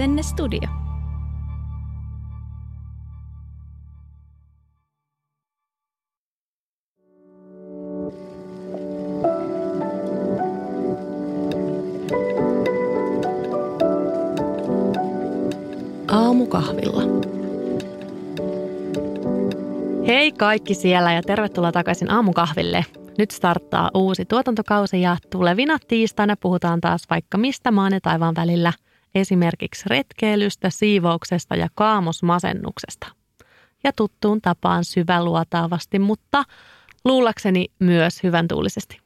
Asenne Studio. Aamukahvilla. Hei kaikki siellä ja tervetuloa takaisin aamukahville. Nyt starttaa uusi tuotantokausi ja tulevina tiistaina puhutaan taas vaikka mistä maan ja taivaan välillä. Esimerkiksi retkeilystä, siivouksesta ja kaamosmasennuksesta. Ja tuttuun tapaan syväluotaavasti, mutta luulakseni myös hyvän tuulisesti.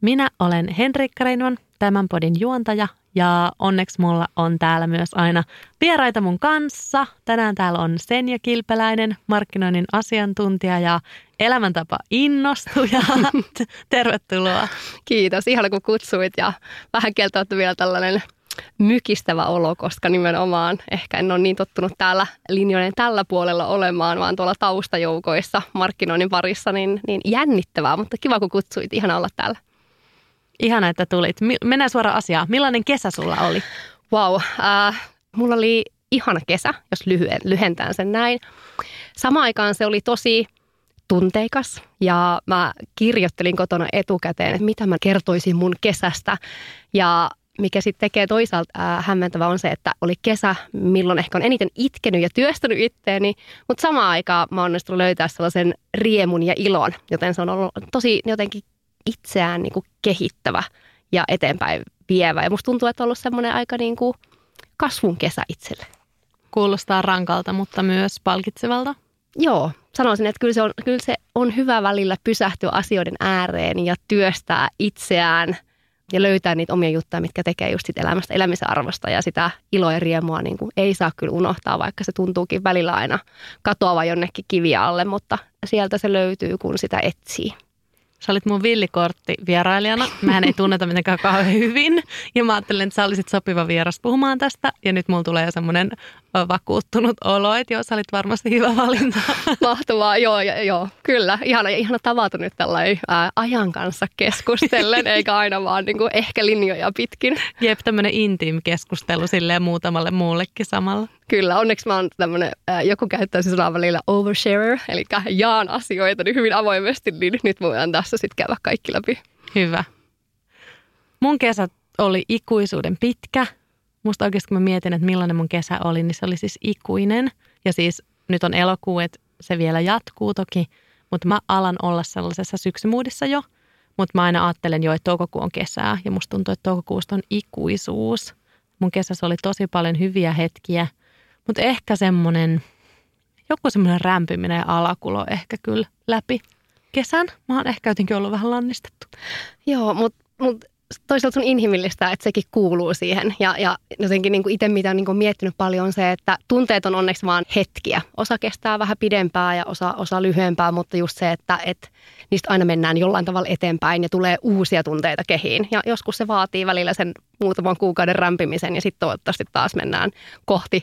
Minä olen Henrikka Reinman, tämän podin juontaja ja onneksi mulla on täällä myös aina vieraita mun kanssa. Tänään täällä on Senja Kilpeläinen, markkinoinnin asiantuntija ja elämäntapa innostuja. Tervetuloa. Kiitos, ihana kun kutsuit ja vähän kieltäyttä vielä tällainen mykistävä olo, koska nimenomaan ehkä en ole niin tottunut täällä linjojen tällä puolella olemaan, vaan tuolla taustajoukoissa markkinoinnin parissa, niin, niin jännittävää, mutta kiva kun kutsuit, ihana olla täällä. Ihana, että tulit. Mennään suoraan asiaan. Millainen kesä sulla oli? Wow, äh, mulla oli ihana kesä, jos lyhyen, lyhentään sen näin. Samaan aikaan se oli tosi tunteikas ja mä kirjoittelin kotona etukäteen, että mitä mä kertoisin mun kesästä. Ja mikä sitten tekee toisaalta äh, hämmentävä on se, että oli kesä, milloin ehkä on eniten itkenyt ja työstänyt itteeni, mutta samaan aikaan mä onnistunut löytää sellaisen riemun ja ilon, joten se on ollut tosi jotenkin itseään niin kuin kehittävä ja eteenpäin vievä. Ja musta tuntuu, että on ollut semmoinen aika niin kuin kasvun kesä itselle. Kuulostaa rankalta, mutta myös palkitsevalta. Joo, sanoisin, että kyllä se on, kyllä se on hyvä välillä pysähtyä asioiden ääreen ja työstää itseään ja löytää niitä omia juttuja, mitkä tekee just sit elämästä elämisen arvosta ja sitä iloa ja riemua niin kuin ei saa kyllä unohtaa, vaikka se tuntuukin välillä aina katoava jonnekin kiviä alle, mutta sieltä se löytyy, kun sitä etsii. Sä olit mun villikortti vierailijana. Mähän ei tunneta mitenkään kauhean hyvin. Ja mä ajattelin, että sä olisit sopiva vieras puhumaan tästä. Ja nyt mulla tulee jo semmoinen vakuuttunut olo, että joo, sä olit varmasti hyvä valinta. Mahtavaa, joo, joo, kyllä. Ihana, ihana tavata nyt tällainen ajan kanssa keskustellen, eikä aina vaan niin kuin ehkä linjoja pitkin. Jep, tämmöinen intiim keskustelu silleen muutamalle muullekin samalla. Kyllä, onneksi mä oon tämmöinen, joku käyttää siis sanaa välillä oversharer, eli jaan asioita niin hyvin avoimesti, niin nyt voidaan tässä sitten käydä kaikki läpi. Hyvä. Mun kesä oli ikuisuuden pitkä. Musta oikeasti kun mä mietin, että millainen mun kesä oli, niin se oli siis ikuinen. Ja siis nyt on elokuu, että se vielä jatkuu toki, mutta mä alan olla sellaisessa syksymuudissa jo. Mutta mä aina ajattelen jo, että toukokuu on kesää ja musta tuntuu, että toukokuusta on ikuisuus. Mun kesässä oli tosi paljon hyviä hetkiä – mutta ehkä semmoinen, joku semmoinen rämpiminen ja alakulo ehkä kyllä läpi kesän. Mä oon ehkä jotenkin ollut vähän lannistettu. Joo, mutta mut toisaalta on inhimillistä, että sekin kuuluu siihen. Ja, ja jotenkin niin itse mitä on niin miettinyt paljon on se, että tunteet on onneksi vaan hetkiä. Osa kestää vähän pidempää ja osa, osa lyhyempää, mutta just se, että, että niistä aina mennään jollain tavalla eteenpäin ja tulee uusia tunteita kehiin. Ja joskus se vaatii välillä sen muutaman kuukauden rämpimisen ja sitten toivottavasti taas mennään kohti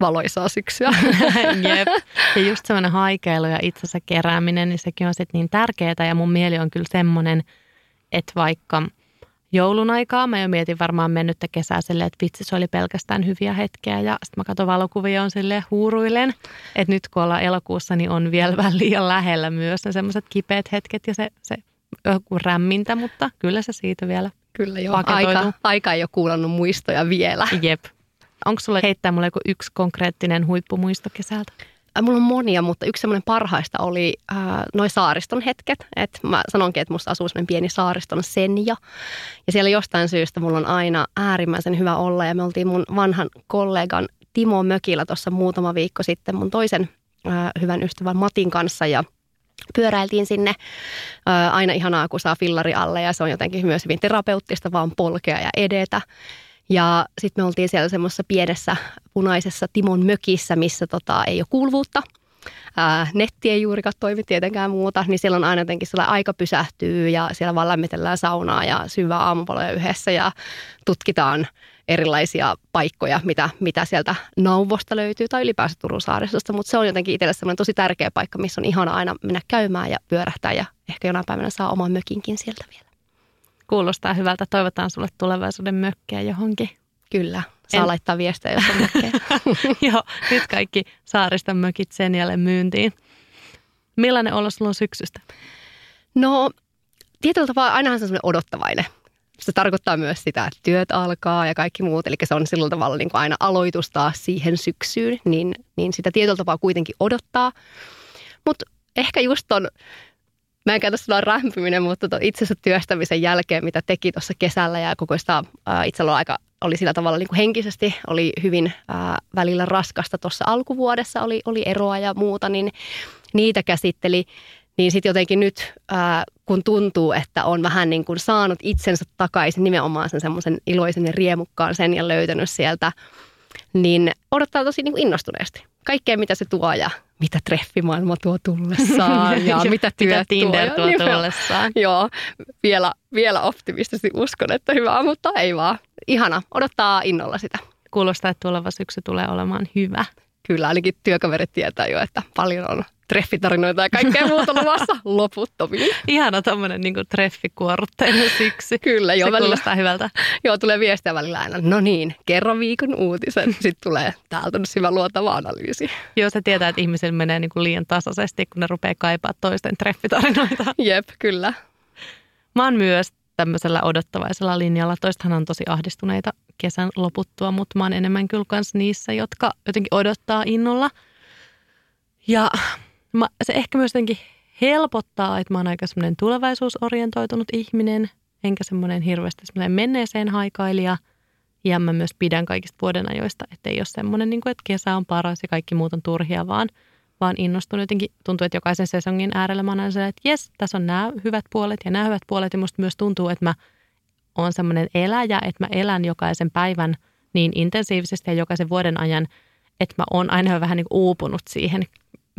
valoisaa syksyä. Jep. Ja just semmoinen haikeilu ja itsensä kerääminen, niin sekin on sitten niin tärkeää. Ja mun mieli on kyllä semmoinen, että vaikka joulun aikaa mä jo mietin varmaan mennyttä kesää silleen, että vitsi se oli pelkästään hyviä hetkeä. Ja sitten mä katson valokuvia on silleen huuruilen. Että nyt kun ollaan elokuussa, niin on vielä vähän liian lähellä myös ne semmoiset kipeät hetket ja se, se joku rämmintä, mutta kyllä se siitä vielä Kyllä joo, aika, aika ei ole kuulannut muistoja vielä. Jep. Onko sulle heittää mulle joku yksi konkreettinen huippumuisto kesältä? Äh, mulla on monia, mutta yksi semmoinen parhaista oli äh, noin saariston hetket. Et mä sanonkin, että musta asuu semmoinen pieni saariston senja. Ja siellä jostain syystä mulla on aina äärimmäisen hyvä olla. Ja me oltiin mun vanhan kollegan Timo Mökillä tuossa muutama viikko sitten mun toisen äh, hyvän ystävän Matin kanssa. Ja pyöräiltiin sinne. Äh, aina ihanaa, kun saa fillari alle ja se on jotenkin myös hyvin terapeuttista vaan polkea ja edetä. Ja sitten me oltiin siellä semmoisessa pienessä punaisessa Timon mökissä, missä tota, ei ole kuuluvuutta. Ää, netti ei juurikaan toimi tietenkään muuta, niin siellä on aina jotenkin sellainen aika pysähtyy ja siellä vaan lämmitellään saunaa ja syvää aamupaloja yhdessä ja tutkitaan erilaisia paikkoja, mitä, mitä sieltä Nauvosta löytyy tai ylipäänsä Turun saaristosta, mutta se on jotenkin itselle semmoinen tosi tärkeä paikka, missä on ihana aina mennä käymään ja pyörähtää ja ehkä jonain päivänä saa oman mökinkin sieltä vielä. Kuulostaa hyvältä. Toivotaan sulle tulevaisuuden mökkiä johonkin. Kyllä. Saa en... laittaa viestejä, jos on Joo, nyt kaikki saariston mökit sen jälleen myyntiin. Millainen olo sulla on syksystä? No, tietyllä tavalla ainahan se on semmoinen odottavainen. Se tarkoittaa myös sitä, että työt alkaa ja kaikki muut. Eli se on sillä tavalla niin kuin aina aloitus taas siihen syksyyn, niin, niin sitä tietyllä tapaa kuitenkin odottaa. Mutta ehkä just ton, mä en käytä sanoa rämpiminen, mutta itsensä työstämisen jälkeen, mitä teki tuossa kesällä ja koko sitä itsellä aika oli sillä tavalla niin kuin henkisesti oli hyvin ää, välillä raskasta tuossa alkuvuodessa, oli, oli eroa ja muuta, niin niitä käsitteli. Niin sitten jotenkin nyt, ää, kun tuntuu, että on vähän niin kuin saanut itsensä takaisin nimenomaan sen semmoisen iloisen ja riemukkaan sen ja löytänyt sieltä, niin odottaa tosi niin kuin innostuneesti. Kaikkea, mitä se tuo ja mitä treffimaailma tuo tullessaan ja mitä työt mitä Tinder tuo, tuo tullessaan. Joo, vielä, vielä optimistisesti uskon, että hyvää, mutta ei vaan. Ihana, odottaa innolla sitä. Kuulostaa, että tuleva syksy tulee olemaan hyvä. Kyllä, ainakin työkaverit tietää jo, että paljon on treffitarinoita ja kaikkea muuta luvassa loputtomiin. Ihana tuommoinen niin treffikuorutteinen syksy. Kyllä, joo. Se välillä, kuulostaa hyvältä. Joo, tulee viestiä välillä aina, no niin, kerro viikon uutisen. Sitten tulee, täältä on syvä luotava analyysi. Joo, se tietää, että ihmisillä menee niin kuin liian tasaisesti, kun ne rupeaa kaipaa toisten treffitarinoita. Jep, kyllä. Mä oon myös tämmöisellä odottavaisella linjalla. Toistahan on tosi ahdistuneita kesän loputtua, mutta mä oon enemmän kyllä kanssa niissä, jotka jotenkin odottaa innolla. Ja mä, se ehkä myös jotenkin helpottaa, että mä oon aika semmoinen tulevaisuusorientoitunut ihminen, enkä semmoinen hirveästi semmoinen menneeseen haikailija. Ja mä myös pidän kaikista vuoden ajoista, että ei ole semmoinen, niin kuin, että kesä on paras ja kaikki muut on turhia, vaan, vaan innostunut. Jotenkin tuntuu, että jokaisen sesongin äärellä mä oon että jes, tässä on nämä hyvät puolet ja nämä hyvät puolet. Ja musta myös tuntuu, että mä oon semmoinen eläjä, että mä elän jokaisen päivän niin intensiivisesti ja jokaisen vuoden ajan, että mä oon aina vähän niin uupunut siihen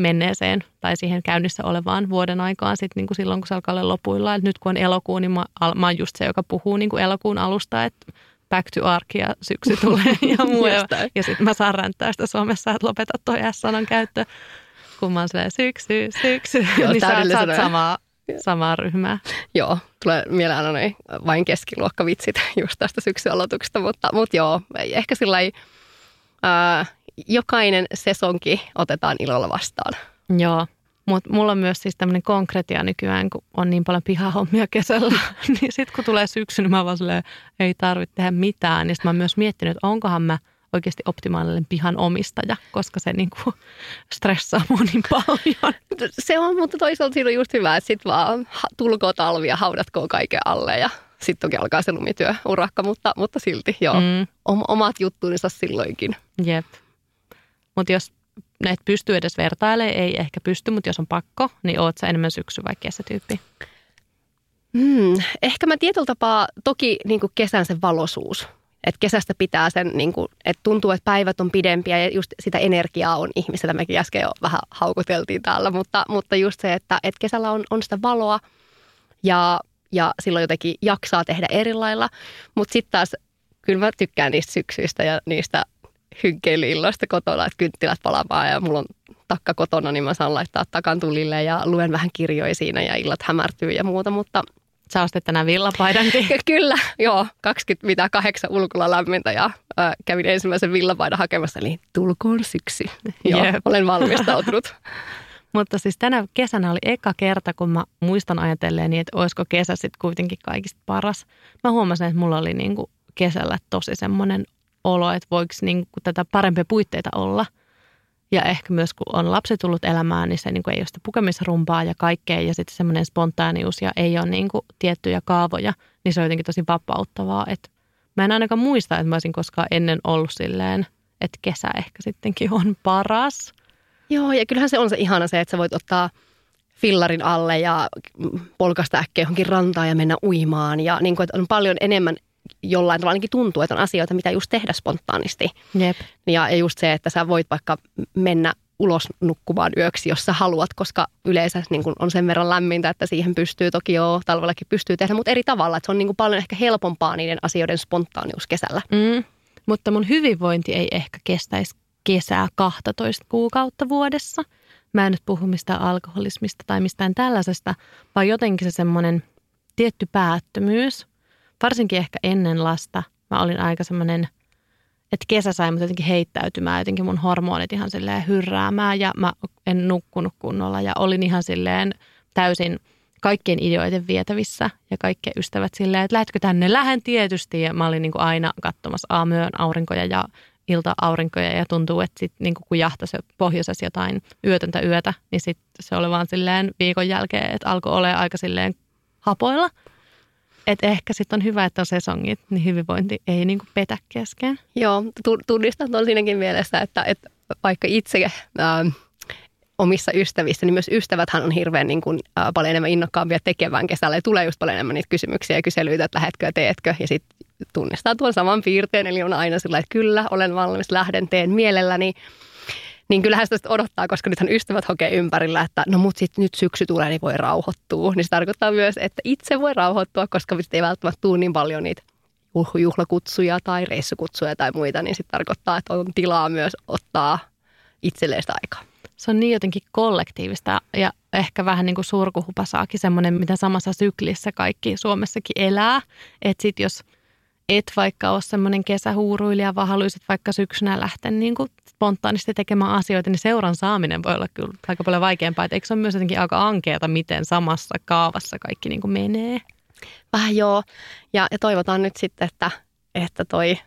menneeseen tai siihen käynnissä olevaan vuoden aikaan sit niin kuin silloin, kun se alkaa olla lopuilla. Et nyt kun on elokuu, niin mä, mä oon just se, joka puhuu niin kuin elokuun alusta, että back to ark ja syksy tulee ja muu. ja, ja sitten mä saan räntää sitä Suomessa, että lopeta toi S-sanan käyttö, kun mä oon silleen syksy, syksy, Joo, niin sä saat samaa, samaa ryhmää. Joo, tulee mieleen aina vain keskiluokkavitsit just tästä syksyaloituksesta, mutta, mutta joo, ehkä sillä jokainen sesonki otetaan ilolla vastaan. Joo, mutta mulla on myös siis tämmöinen konkretia nykyään, kun on niin paljon pihahommia kesällä, niin sitten kun tulee syksy, niin mä vaan silleen, ei tarvitse tehdä mitään. Niin mä oon myös miettinyt, että onkohan mä oikeasti optimaalinen pihan omistaja, koska se niinku stressaa mua niin paljon. Se on, mutta toisaalta siinä on just hyvä, että sit vaan tulkoo talvia, haudatkoon kaiken alle ja sitten toki alkaa se lumityöurakka, mutta, mutta silti joo, mm. omat juttuunsa silloinkin. Jep. Mutta jos näitä pystyy edes vertailemaan, ei ehkä pysty, mutta jos on pakko, niin oot sä enemmän syksy vai kesätyyppi? Hmm, ehkä mä tietyllä tapaa, toki niin kuin kesän se valosuus. Että kesästä pitää sen, niin kuin, että tuntuu, että päivät on pidempiä ja just sitä energiaa on ihmisellä. Mekin äsken jo vähän haukuteltiin täällä, mutta, mutta just se, että, että kesällä on, on sitä valoa ja, ja silloin jotenkin jaksaa tehdä eri lailla. Mutta sitten taas kyllä mä tykkään niistä syksyistä ja niistä hynkeilyilloista kotona, että kynttilät palamaan ja mulla on takka kotona, niin mä saan laittaa takan tulille ja luen vähän kirjoja siinä ja illat hämärtyy ja muuta, mutta Sä ostit tänään villapaidankin. Kyllä, joo. 28 ulkolla lämmintä ja äh, kävin ensimmäisen villapaidan hakemassa, eli tulkoon syksy. Joo, Jep. olen valmistautunut. Mutta siis tänä kesänä oli eka kerta, kun mä muistan ajatelleen, että olisiko kesä sitten kuitenkin kaikista paras. Mä huomasin, että mulla oli niinku kesällä tosi semmoinen olo, että voiko niin kuin tätä parempia puitteita olla. Ja ehkä myös kun on lapsi tullut elämään, niin se niin kuin ei ole sitä pukemisrumpaa ja kaikkea ja sitten semmoinen spontaanius ja ei ole niin kuin tiettyjä kaavoja, niin se on jotenkin tosi vapauttavaa. Et mä en ainakaan muista, että mä olisin koskaan ennen ollut silleen, että kesä ehkä sittenkin on paras. Joo, ja kyllähän se on se ihana se, että sä voit ottaa fillarin alle ja polkasta äkkiä johonkin rantaan ja mennä uimaan. Ja niin kuin, että on paljon enemmän jollain tavalla ainakin tuntuu, että on asioita, mitä just tehdä spontaanisti. Jep. Ja, ja just se, että sä voit vaikka mennä ulos nukkumaan yöksi, jos sä haluat, koska yleensä niin kun on sen verran lämmintä, että siihen pystyy toki jo talvellakin pystyy tehdä, mutta eri tavalla. Että se on niin paljon ehkä helpompaa niiden asioiden spontaanius kesällä. Mm. Mutta mun hyvinvointi ei ehkä kestäisi kesää 12 kuukautta vuodessa. Mä en nyt puhu mistään alkoholismista tai mistään tällaisesta, vaan jotenkin se semmoinen tietty päättömyys – varsinkin ehkä ennen lasta mä olin aika semmoinen että kesä sai mut jotenkin heittäytymään, jotenkin mun hormonit ihan silleen hyrräämään ja mä en nukkunut kunnolla ja olin ihan silleen täysin kaikkien ideoiden vietävissä ja kaikkien ystävät silleen, että lähdetkö tänne? Lähden tietysti ja mä olin niin kuin aina katsomassa aamuyön aurinkoja ja ilta-aurinkoja ja tuntuu, että sit, niin kun jahtasi pohjoisessa jotain yötöntä yötä, niin sit se oli vaan silleen viikon jälkeen, että alkoi olla aika silleen hapoilla. Että ehkä sitten on hyvä, että on sesongit, niin hyvinvointi ei niin petä kesken. Joo, tunnistan tuon siinäkin mielessä, että, että vaikka itse äh, omissa ystävissä, niin myös ystäväthän on hirveän niin kuin, äh, paljon enemmän innokkaampia tekemään kesällä. Ja tulee just paljon enemmän niitä kysymyksiä ja kyselyitä, että lähetkö ja teetkö. Ja sitten tunnistaa tuon saman piirteen, eli on aina sillä, että kyllä, olen valmis, lähden, teen mielelläni. Niin kyllähän sitä odottaa, koska nythän ystävät hokee ympärillä, että no mut sitten nyt syksy tulee, niin voi rauhoittua. Niin se tarkoittaa myös, että itse voi rauhoittua, koska ei välttämättä tule niin paljon niitä juhlakutsuja tai reissukutsuja tai muita, niin se tarkoittaa, että on tilaa myös ottaa itselleen sitä aikaa se on niin jotenkin kollektiivista ja ehkä vähän niin kuin surkuhupasaakin semmoinen, mitä samassa syklissä kaikki Suomessakin elää. Että sitten jos et vaikka ole semmoinen kesähuuruilija, vaan haluaisit vaikka syksynä lähteä niin kuin spontaanisti tekemään asioita, niin seuran saaminen voi olla kyllä aika paljon vaikeampaa. Et eikö se ole myös jotenkin aika ankeata, miten samassa kaavassa kaikki niin kuin menee? Vähän joo. Ja, ja toivotaan nyt sitten, että, että toi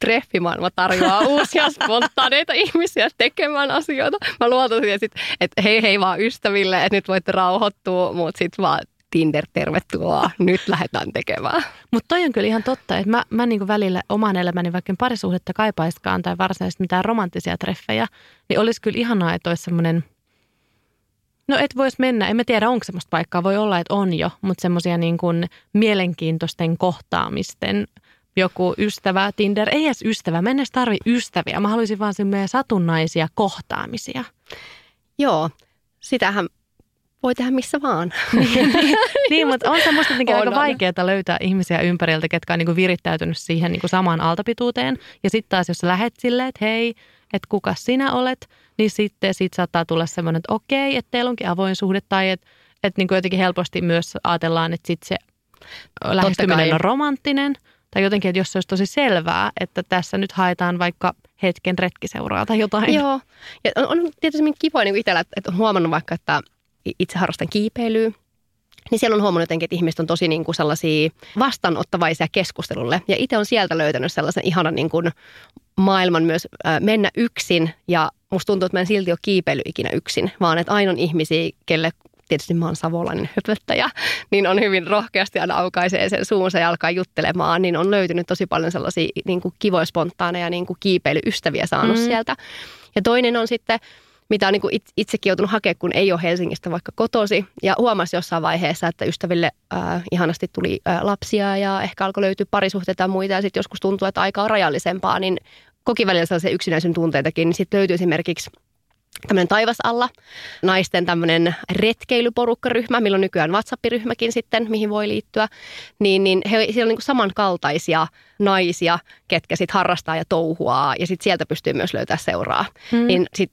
treffimaailma tarjoaa uusia spontaaneita ihmisiä tekemään asioita. Mä luotan siihen, että hei hei vaan ystäville, että nyt voitte rauhoittua, mutta sitten vaan Tinder, tervetuloa, nyt lähdetään tekemään. Mutta toi on kyllä ihan totta, että mä, mä niinku välillä oman elämäni, vaikka parisuhdetta kaipaiskaan tai varsinaisesti mitään romanttisia treffejä, niin olisi kyllä ihanaa, että olisi semmoinen, no et voisi mennä, en mä tiedä onko semmoista paikkaa, voi olla, että on jo, mutta semmoisia niin kuin mielenkiintoisten kohtaamisten. Joku ystävä, Tinder, ei edes ystävä, mä en edes tarvi ystäviä, mä haluaisin vaan semmoisia satunnaisia kohtaamisia. Joo, sitähän voi tehdä missä vaan. niin, mutta on semmoista on, aika vaikeaa löytää ihmisiä ympäriltä, ketkä on niin virittäytynyt siihen niin kuin samaan aaltopituuteen. Ja sitten taas, jos lähet silleen, että hei, että kuka sinä olet, niin sitten sit saattaa tulla semmoinen, että okei, että teillä onkin avoin suhde tai että, että niin kuin jotenkin helposti myös ajatellaan, että sitten se lähestyminen on romanttinen – tai jotenkin, että jos se olisi tosi selvää, että tässä nyt haetaan vaikka hetken retkiseuraa tai jotain. Joo. Ja on, on tietysti kiva niin itsellä, että on huomannut vaikka, että itse harrastan kiipeilyä, niin siellä on huomannut jotenkin, että ihmiset on tosi niin kuin sellaisia vastaanottavaisia keskustelulle. Ja itse on sieltä löytänyt sellaisen ihanan niin kuin maailman myös äh, mennä yksin. Ja musta tuntuu, että mä en silti ole kiipeily ikinä yksin, vaan että aina on ihmisiä, kelle tietysti mä oon savolainen höpöttäjä, niin on hyvin rohkeasti aina aukaisee sen suunsa ja alkaa juttelemaan, niin on löytynyt tosi paljon sellaisia niin kuin kivoja spontaaneja niin kuin kiipeilyystäviä saanut mm. sieltä. Ja toinen on sitten, mitä on niin kuin itsekin joutunut hakemaan, kun ei ole Helsingistä vaikka kotosi. Ja huomasi jossain vaiheessa, että ystäville äh, ihanasti tuli äh, lapsia ja ehkä alkoi löytyä parisuhteita ja muita. Ja sitten joskus tuntuu, että aika on rajallisempaa, niin koki välillä sellaisia yksinäisyyden tunteitakin. Niin sitten löytyy esimerkiksi tämmöinen taivasalla, naisten tämmöinen retkeilyporukkaryhmä, millä on nykyään WhatsApp-ryhmäkin sitten, mihin voi liittyä, niin, niin he, siellä on niin samankaltaisia naisia, ketkä sitten harrastaa ja touhuaa, ja sitten sieltä pystyy myös löytää seuraa. Mm. Niin sit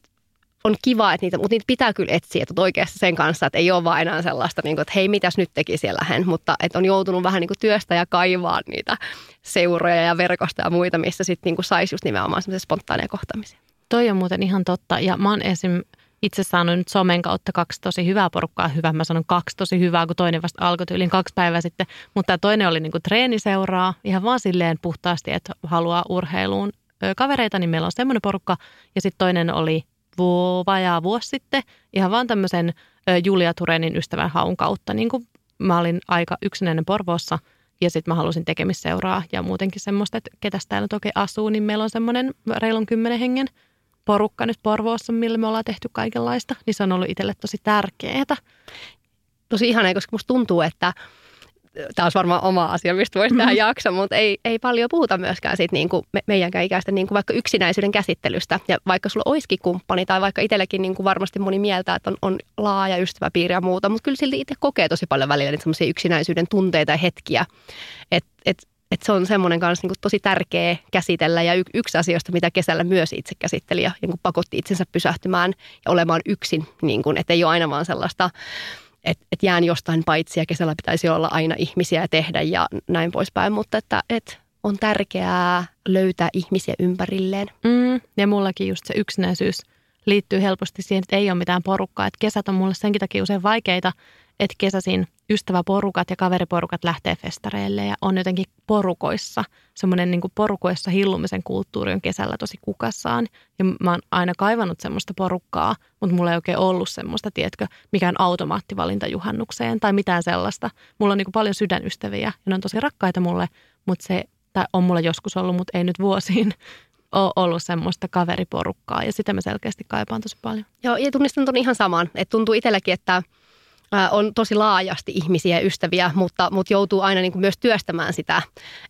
on kiva, että niitä, mutta niitä pitää kyllä etsiä, että oikeasti sen kanssa, että ei ole vain enää sellaista, niin kuin, että hei, mitäs nyt teki siellä hän, mutta että on joutunut vähän niin kuin työstä ja kaivaa niitä seuroja ja verkosta ja muita, missä sitten niin saisi just nimenomaan semmoisia spontaaneja kohtaamisia. Toi on muuten ihan totta. Ja mä oon esim. itse saanut nyt somen kautta kaksi tosi hyvää porukkaa. Hyvä, mä sanon kaksi tosi hyvää, kun toinen vasta alkoi yli kaksi päivää sitten. Mutta tämä toinen oli niinku treeniseuraa ihan vaan silleen puhtaasti, että haluaa urheiluun kavereita, niin meillä on semmoinen porukka. Ja sitten toinen oli vajaa vuosi sitten ihan vaan tämmöisen Julia Turenin ystävän haun kautta. Niin kuin mä olin aika yksinäinen Porvoossa ja sitten mä halusin tekemisseuraa ja muutenkin semmoista, että ketäs täällä toki asuu, niin meillä on semmoinen reilun kymmenen hengen – porukka nyt Porvoossa, millä me ollaan tehty kaikenlaista, niin se on ollut itselle tosi tärkeää. Tosi ihanaa, koska musta tuntuu, että tämä on varmaan oma asia, mistä voisi tehdä mm-hmm. jakso, mutta ei, ei paljon puhuta myöskään siitä niin kuin me, meidänkään ikäisten niin kuin vaikka yksinäisyyden käsittelystä. Ja vaikka sulla olisikin kumppani tai vaikka itsellekin niin kuin varmasti moni mieltä, että on, on laaja ystäväpiiri ja muuta, mutta kyllä silti itse kokee tosi paljon välillä niitä yksinäisyyden tunteita ja hetkiä. Että et että se on semmoinen kanssa niin tosi tärkeä käsitellä ja y- yksi asioista, mitä kesällä myös itse käsitteli ja niin pakotti itsensä pysähtymään ja olemaan yksin, niin kuin, että ei ole aina vaan sellaista, että, että jään jostain paitsi ja kesällä pitäisi olla aina ihmisiä tehdä ja näin poispäin, mutta että, että on tärkeää löytää ihmisiä ympärilleen. Mm, ja mullakin just se yksinäisyys liittyy helposti siihen, että ei ole mitään porukkaa. Että kesät on mulle senkin takia usein vaikeita, että kesäsin ystäväporukat ja kaveriporukat lähtee festareille ja on jotenkin porukoissa. Semmoinen niin porukoissa hillumisen kulttuuri on kesällä tosi kukassaan. Ja mä oon aina kaivannut semmoista porukkaa, mutta mulla ei oikein ollut semmoista, tiedätkö, mikään automaattivalinta juhannukseen tai mitään sellaista. Mulla on niin paljon sydänystäviä ja ne on tosi rakkaita mulle, mutta se, tai on mulla joskus ollut, mutta ei nyt vuosiin ole ollut semmoista kaveriporukkaa ja sitä mä selkeästi kaipaan tosi paljon. Joo, ja tunnistan tuon ihan saman. Että tuntuu itselläkin, että on tosi laajasti ihmisiä ja ystäviä, mutta, mutta joutuu aina niin kuin myös työstämään sitä,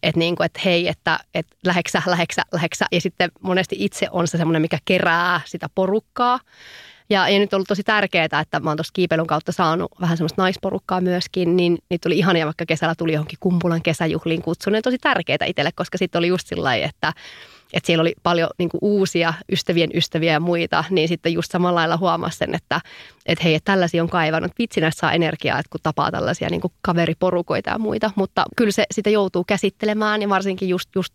että, niin kuin, että hei, että, että läheksä, läheksä, läheksä. Ja sitten monesti itse on se semmoinen, mikä kerää sitä porukkaa. Ja, ja nyt on ollut tosi tärkeää, että mä oon tuossa kiipeilyn kautta saanut vähän semmoista naisporukkaa myöskin, niin nyt tuli ihania, vaikka kesällä tuli johonkin kumpulan kesäjuhliin kutsun. Ne tosi tärkeää itselle, koska sitten oli just sillä että että siellä oli paljon niin kuin uusia ystävien ystäviä ja muita, niin sitten just samalla lailla huomasi sen, että, että hei, että tällaisia on kaivannut. Vitsi näistä saa energiaa, että kun tapaa tällaisia niin kuin kaveriporukoita ja muita, mutta kyllä se sitä joutuu käsittelemään ja varsinkin just, just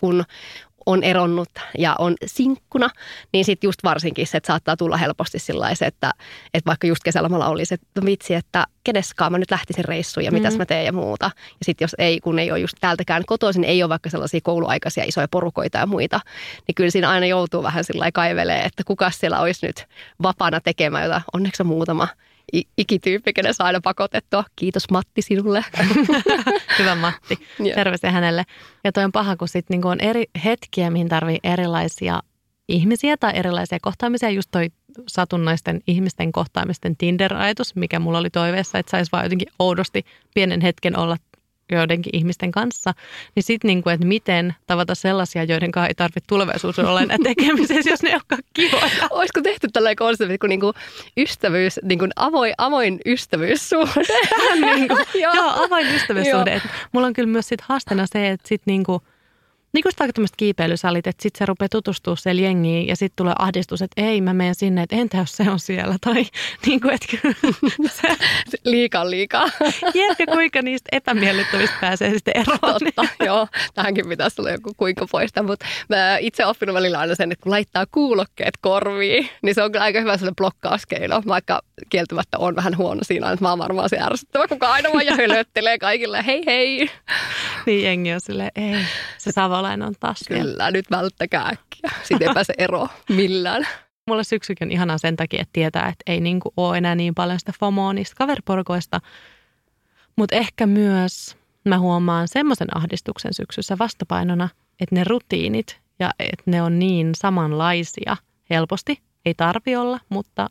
kun on eronnut ja on sinkkuna, niin sitten just varsinkin se, että saattaa tulla helposti sillä että, että vaikka just kesälomalla olisi, että no vitsi, että keneskaan mä nyt lähtisin reissuun ja mitäs mm. mä teen ja muuta. Ja sitten jos ei, kun ei ole just täältäkään kotoisin, ei ole vaikka sellaisia kouluaikaisia isoja porukoita ja muita, niin kyllä siinä aina joutuu vähän sillä kaivelee, että kuka siellä olisi nyt vapaana tekemään jota. Onneksi on muutama ikityyppi, kenen saa aina pakotettua. Kiitos Matti sinulle. Hyvä Matti. Terveisiä hänelle. Ja toi on paha, kun sit niinku on eri hetkiä, mihin tarvii erilaisia ihmisiä tai erilaisia kohtaamisia. Just toi satunnaisten ihmisten kohtaamisten Tinder-ajatus, mikä mulla oli toiveessa, että saisi vaan jotenkin oudosti pienen hetken olla joidenkin ihmisten kanssa, niin sitten niin kuin, että miten tavata sellaisia, joiden kanssa ei tarvitse tulevaisuudessa olla enää tekemisessä, jos ne olekaan kivoja. Olisiko tehty tällainen konsepti kuin, niin kuin ystävyys, niin kuin avoin, avoin ystävyyssuhde? niin kuin, joo. joo, avoin ystävyyssuhde. mulla on kyllä myös sit haasteena se, että sit niin kuin, niin kuin vaikka tämmöiset kiipeilysalit, että sitten se rupeaa tutustua siellä jengiin ja sitten tulee ahdistus, että ei mä menen sinne, että entä jos se on siellä. Tai niin kuin, että se, liikaa liikaa. Jep, kuinka niistä epämiellyttävistä pääsee sitten eroon. Totta, joo. Tähänkin pitäisi olla joku kuinka poista, mutta mä itse oppinut välillä aina sen, että kun laittaa kuulokkeet korviin, niin se on kyllä aika hyvä sellainen blokkauskeino, vaikka kieltämättä on vähän huono siinä, että mä oon varmaan se ärsyttävä, kuka aina vaan hölöttelee kaikille, hei hei. Niin jengi on silleen, ei, se savolainen on taas Kyllä, vielä. nyt välttäkää äkkiä. Sitten ei pääse ero millään. Mulle syksykin on ihanaa sen takia, että tietää, että ei niinku ole enää niin paljon sitä FOMOa niistä kaveriporukoista. Mutta ehkä myös mä huomaan semmoisen ahdistuksen syksyssä vastapainona, että ne rutiinit ja että ne on niin samanlaisia helposti. Ei tarvi olla, mutta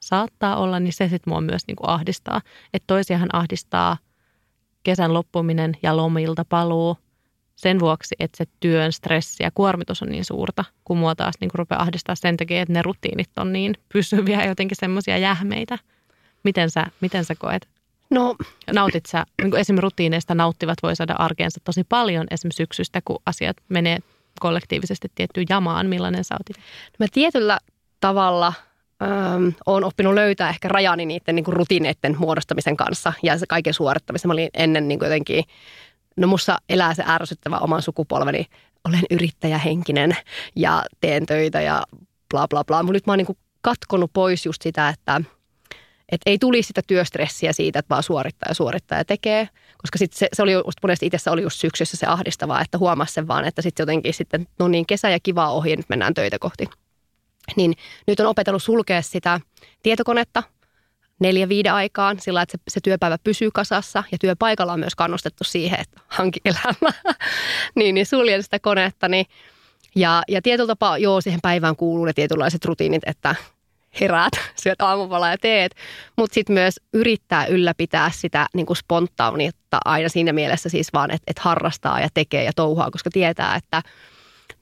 saattaa olla, niin se sitten mua myös niinku ahdistaa. Että toisiahan ahdistaa – kesän loppuminen ja lomilta paluu sen vuoksi, että se työn stressi ja kuormitus on niin suurta, kun mua taas niin rupeaa ahdistaa sen takia, että ne rutiinit on niin pysyviä ja jotenkin semmoisia jähmeitä. Miten sä, miten sä koet? No, Nautit sä, niin esimerkiksi rutiineista nauttivat voi saada arkeensa tosi paljon esimerkiksi syksystä, kun asiat menee kollektiivisesti tiettyyn jamaan. Millainen sä otit? Mä tietyllä tavalla – öö, olen oppinut löytää ehkä rajani niiden niin kuin rutiineiden muodostamisen kanssa ja se kaiken suorittamisen. Mä olin ennen niin kuin jotenkin, no mussa elää se ärsyttävä oman sukupolveni. Olen yrittäjähenkinen ja teen töitä ja bla bla bla. Mutta nyt mä oon niin katkonut pois just sitä, että et ei tulisi sitä työstressiä siitä, että vaan suorittaa ja suorittaa ja tekee. Koska sit se, se oli just monesti itse oli just syksyssä se ahdistavaa, että huomasi sen vaan, että sitten jotenkin sitten, no niin, kesä ja kivaa ohi ja nyt mennään töitä kohti niin nyt on opetellut sulkea sitä tietokonetta neljä viiden aikaan sillä, että se, se työpäivä pysyy kasassa ja työpaikalla on myös kannustettu siihen, että hanki elämää. niin, niin suljen sitä konetta. Niin, ja, ja tietyllä tapaa, joo, siihen päivään kuuluu ne tietynlaiset rutiinit, että heräät, syöt aamupalaa ja teet, mutta sitten myös yrittää ylläpitää sitä niin kuin spontaaniutta aina siinä mielessä siis vaan, että, että harrastaa ja tekee ja touhaa, koska tietää, että –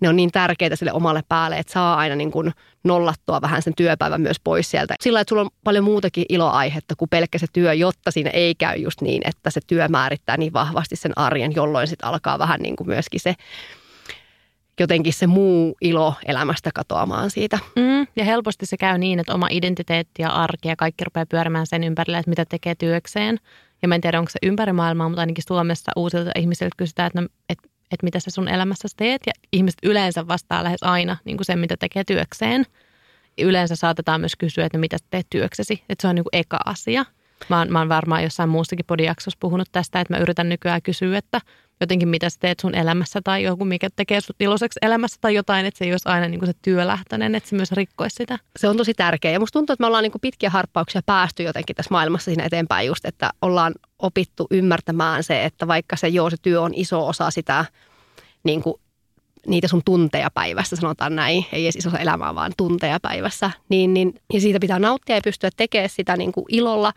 ne on niin tärkeitä sille omalle päälle, että saa aina niin kuin nollattua vähän sen työpäivän myös pois sieltä. Sillä että sulla on paljon muutakin iloaihetta kuin pelkkä se työ, jotta siinä ei käy just niin, että se työ määrittää niin vahvasti sen arjen, jolloin sitten alkaa vähän niin kuin myöskin se jotenkin se muu ilo elämästä katoamaan siitä. Mm, ja helposti se käy niin, että oma identiteetti ja arki ja kaikki rupeaa pyörimään sen ympärille, että mitä tekee työkseen. Ja mä en tiedä, onko se ympäri maailmaa, mutta ainakin Suomessa uusilta ihmisiltä kysytään, että, no, että että mitä sä sun elämässä teet. Ja ihmiset yleensä vastaa lähes aina niin kuin sen, mitä tekee työkseen. Yleensä saatetaan myös kysyä, että no mitä teet työksesi. Että se on niin kuin eka asia. Mä oon, mä oon varmaan jossain muussakin podijaksossa puhunut tästä, että mä yritän nykyään kysyä, että jotenkin mitä sä teet sun elämässä tai joku, mikä tekee sut iloiseksi elämässä tai jotain, että se ei olisi aina niin kuin se työlähtöinen, että se myös rikkoisi sitä. Se on tosi tärkeä. Ja musta tuntuu, että me ollaan niin kuin pitkiä harppauksia päästy jotenkin tässä maailmassa siinä eteenpäin just, että ollaan opittu ymmärtämään se, että vaikka se joo, se työ on iso osa sitä niin kuin niitä sun tunteja päivässä, sanotaan näin, ei edes iso elämää, vaan tunteja päivässä, niin, niin ja siitä pitää nauttia ja pystyä tekemään sitä niin kuin ilolla,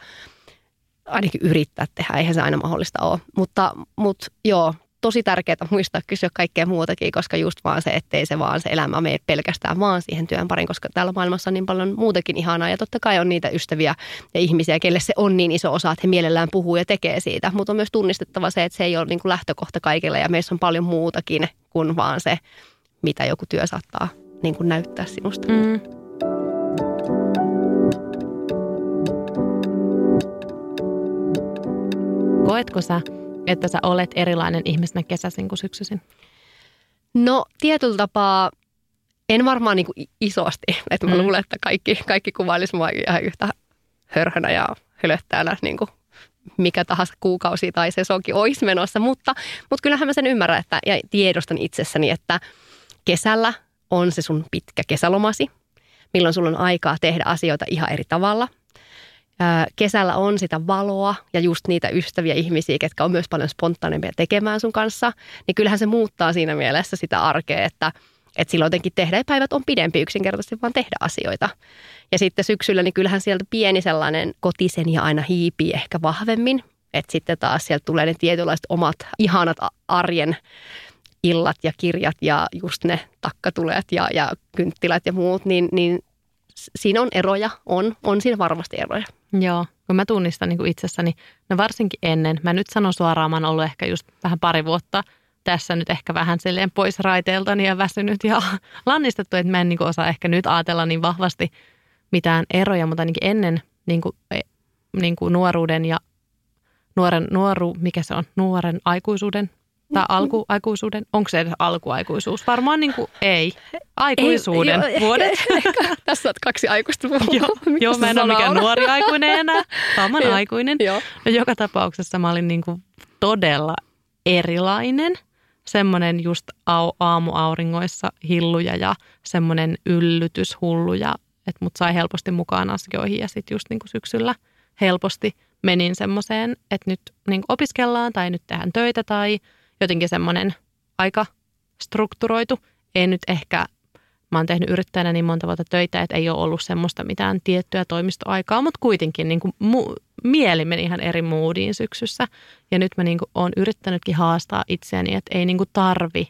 ainakin yrittää tehdä, eihän se aina mahdollista ole. Mutta, mutta joo, tosi tärkeää muistaa kysyä kaikkea muutakin, koska just vaan se, ettei se vaan se elämä mene pelkästään vaan siihen työn parin, koska täällä maailmassa on niin paljon muutakin ihanaa ja totta kai on niitä ystäviä ja ihmisiä, kelle se on niin iso osa, että he mielellään puhuu ja tekee siitä, mutta on myös tunnistettava se, että se ei ole niin kuin lähtökohta kaikille ja meissä on paljon muutakin kuin vaan se, mitä joku työ saattaa niin kuin näyttää sinusta. Mm. Koetko sä, että sä olet erilainen ihmisenä kesäisin kuin syksyisin? No tietyllä tapaa en varmaan niin kuin isosti. Että mä mm. luulen, että kaikki, kaikki kuvailisi mua ihan yhtä hörhönä ja hölöttäjänä niin kuin mikä tahansa kuukausi tai se soki olisi menossa. Mutta, mutta kyllähän mä sen ymmärrän että, ja tiedostan itsessäni, että kesällä on se sun pitkä kesälomasi, milloin sulla on aikaa tehdä asioita ihan eri tavalla – kesällä on sitä valoa ja just niitä ystäviä ihmisiä, ketkä on myös paljon spontaanempia tekemään sun kanssa, niin kyllähän se muuttaa siinä mielessä sitä arkea, että, että silloin jotenkin tehdä päivät on pidempi yksinkertaisesti vaan tehdä asioita. Ja sitten syksyllä, niin kyllähän sieltä pieni sellainen kotisen ja aina hiipii ehkä vahvemmin. Että sitten taas sieltä tulee ne tietynlaiset omat ihanat arjen illat ja kirjat ja just ne takkatulet ja, ja kynttilät ja muut, niin, niin siinä on eroja, on, on siinä varmasti eroja. Joo, kun mä tunnistan niin kuin itsessäni, no varsinkin ennen, mä nyt sanon suoraan, mä oon ollut ehkä just vähän pari vuotta tässä nyt ehkä vähän silleen pois raiteeltani ja väsynyt ja lannistettu, että mä en niin kuin osaa ehkä nyt ajatella niin vahvasti mitään eroja, mutta ainakin ennen niin kuin, e, niin kuin nuoruuden ja nuoren, nuoru, mikä se on, nuoren aikuisuuden tai alkuaikuisuuden, onko se edes alkuaikuisuus? Varmaan niin kuin ei. Aikuisuuden ei, jo, vuodet. Tässä on kaksi aikuista joo, joo, mä en ole mikään nuori aikuinen enää, vaan aikuinen. Joo. No, joka tapauksessa mä olin niin kuin todella erilainen. Semmoinen just au, aamuauringoissa hilluja ja semmoinen yllytyshulluja, että mut sai helposti mukaan asioihin ja sitten just niin kuin syksyllä helposti menin semmoiseen, että nyt niin opiskellaan tai nyt tehdään töitä tai – jotenkin semmoinen aika strukturoitu. Ei nyt ehkä, mä oon tehnyt yrittäjänä niin monta vuotta töitä, että ei ole ollut semmoista mitään tiettyä toimistoaikaa, mutta kuitenkin niin kuin mu- mieli meni ihan eri moodiin syksyssä. Ja nyt mä niin kuin oon yrittänytkin haastaa itseäni, että ei niin kuin tarvi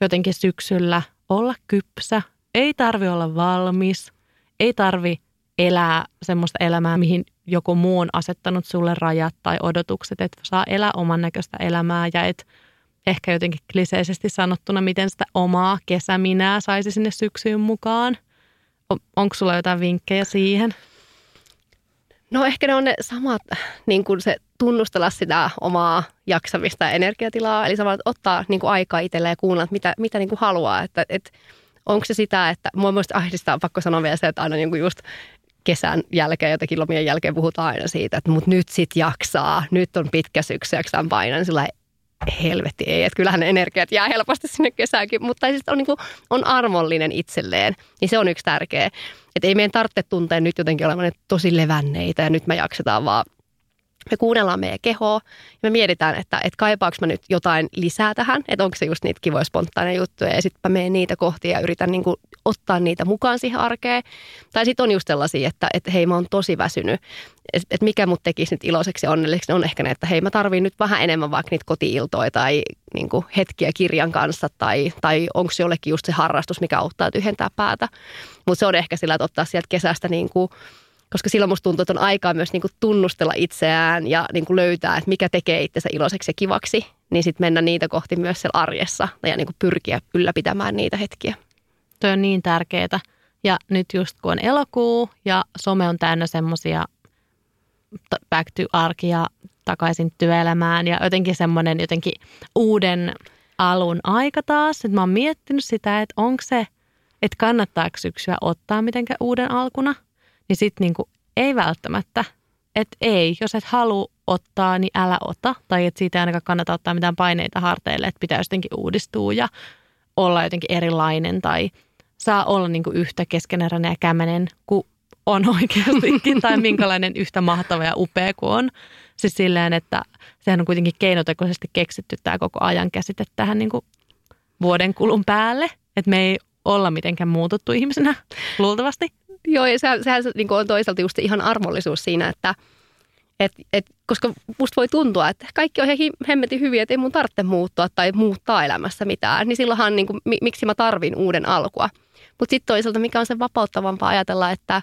jotenkin syksyllä olla kypsä, ei tarvi olla valmis, ei tarvi elää semmoista elämää, mihin joku muu on asettanut sulle rajat tai odotukset, että saa elää oman näköistä elämää ja et ehkä jotenkin kliseisesti sanottuna, miten sitä omaa kesäminää saisi sinne syksyyn mukaan. Onko sulla jotain vinkkejä siihen? No ehkä ne on ne samat, niin kuin se tunnustella sitä omaa jaksamista ja energiatilaa. Eli samalla ottaa niin kuin aikaa itselleen ja kuunnella, mitä, mitä niin kuin haluaa. Että, että onko se sitä, että mua mielestä ahdistaa, pakko sanoa vielä se, että aina niin kuin just kesän jälkeen, jotenkin lomien jälkeen puhutaan aina siitä, että mut nyt sit jaksaa, nyt on pitkä syksy, jaksaa painaa, niin sillä helvetti ei, että kyllähän ne energiat jää helposti sinne kesäänkin, mutta siis on, niin kuin, on armollinen itselleen, niin se on yksi tärkeä. Että ei meidän tarvitse tuntea nyt jotenkin olevan tosi levänneitä ja nyt me jaksetaan vaan me kuunnellaan meidän kehoa ja me mietitään, että, että kaipaako mä nyt jotain lisää tähän, että onko se just niitä kivoja spontaaneja juttuja ja sitten mä menen niitä kohti ja yritän niin kuin ottaa niitä mukaan siihen arkeen. Tai sitten on just sellaisia, että, että hei mä oon tosi väsynyt, että, että mikä mut tekisi nyt iloiseksi ja onnelliseksi, on ehkä ne, että hei mä tarviin nyt vähän enemmän vaikka niitä kotiiltoja tai niin kuin hetkiä kirjan kanssa tai, tai onko jollekin just se harrastus, mikä auttaa tyhjentää päätä. Mutta se on ehkä sillä, että ottaa sieltä kesästä niin kuin koska silloin musta tuntuu, että on aikaa myös niin kuin tunnustella itseään ja niin kuin löytää, että mikä tekee itsensä iloiseksi ja kivaksi, niin sitten mennä niitä kohti myös siellä arjessa ja niin kuin pyrkiä ylläpitämään niitä hetkiä. Tuo on niin tärkeää. Ja nyt just kun on elokuu ja some on täynnä semmoisia back to arkia takaisin työelämään ja jotenkin semmoinen jotenkin uuden alun aika taas. Että mä oon miettinyt sitä, että onko se, että kannattaako syksyä ottaa mitenkään uuden alkuna. Niin sitten niinku ei välttämättä. Että ei, jos et halua ottaa, niin älä ota. Tai että siitä ei ainakaan kannata ottaa mitään paineita harteille, että pitää jotenkin uudistua ja olla jotenkin erilainen tai saa olla niin kuin yhtä keskeneräinen ja kämenen kuin on oikeastikin tai minkälainen yhtä mahtava ja upea kuin on. Siis silleen, että sehän on kuitenkin keinotekoisesti keksitty tämä koko ajan käsite tähän niin kuin vuoden kulun päälle. Että me ei olla mitenkään muututtu ihmisenä, luultavasti. Joo, ja sehän, sehän niin on toisaalta just ihan armollisuus siinä, että et, et, koska musta voi tuntua, että kaikki on ihan hemmetin hyviä, että ei mun tarvitse muuttua tai muuttaa elämässä mitään, niin silloinhan niin kuin, miksi mä tarvin uuden alkua. Mutta sitten toisaalta mikä on se vapauttavampaa ajatella, että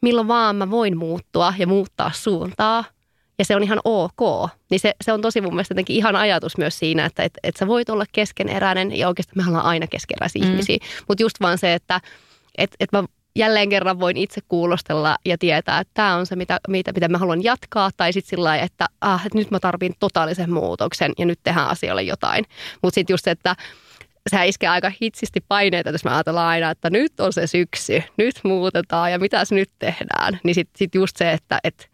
milloin vaan mä voin muuttua ja muuttaa suuntaa, ja se on ihan ok, niin se, se on tosi mun mielestä jotenkin ihan ajatus myös siinä, että et, et sä voit olla keskeneräinen ja oikeastaan me ollaan aina keskeneräisiä mm. ihmisiä, mutta just vaan se, että et, et mä jälleen kerran voin itse kuulostella ja tietää, että tämä on se, mitä, mitä, mitä mä haluan jatkaa, tai sitten sillä lailla, että, ah, että nyt mä tarvin totaalisen muutoksen ja nyt tehdään asioille jotain. Mutta sitten just se, että sehän iskee aika hitsisti paineita, jos me ajatellaan aina, että nyt on se syksy, nyt muutetaan ja mitäs nyt tehdään. Niin sitten sit just se, että, että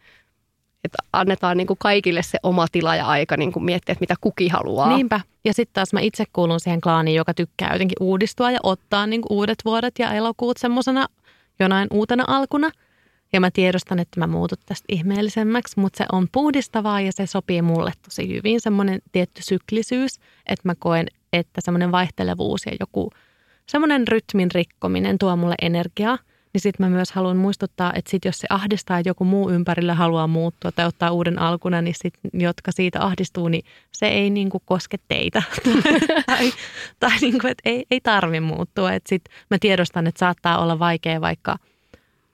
että annetaan niin kuin kaikille se oma tila ja aika niin kuin miettiä, että mitä kuki haluaa. Niinpä. Ja sitten taas mä itse kuulun siihen klaaniin, joka tykkää jotenkin uudistua ja ottaa niin kuin uudet vuodet ja elokuut semmoisena jonain uutena alkuna. Ja mä tiedostan, että mä muutut tästä ihmeellisemmäksi, mutta se on puhdistavaa ja se sopii mulle tosi hyvin. Semmoinen tietty syklisyys, että mä koen, että semmoinen vaihtelevuus ja joku semmoinen rytmin rikkominen tuo mulle energiaa – niin sitten mä myös haluan muistuttaa, että sit jos se ahdistaa, että joku muu ympärillä haluaa muuttua tai ottaa uuden alkuna, niin sit, jotka siitä ahdistuu, niin se ei niinku koske teitä. tai tai niinku, että ei, ei tarvi muuttua. Et sit mä tiedostan, että saattaa olla vaikea vaikka –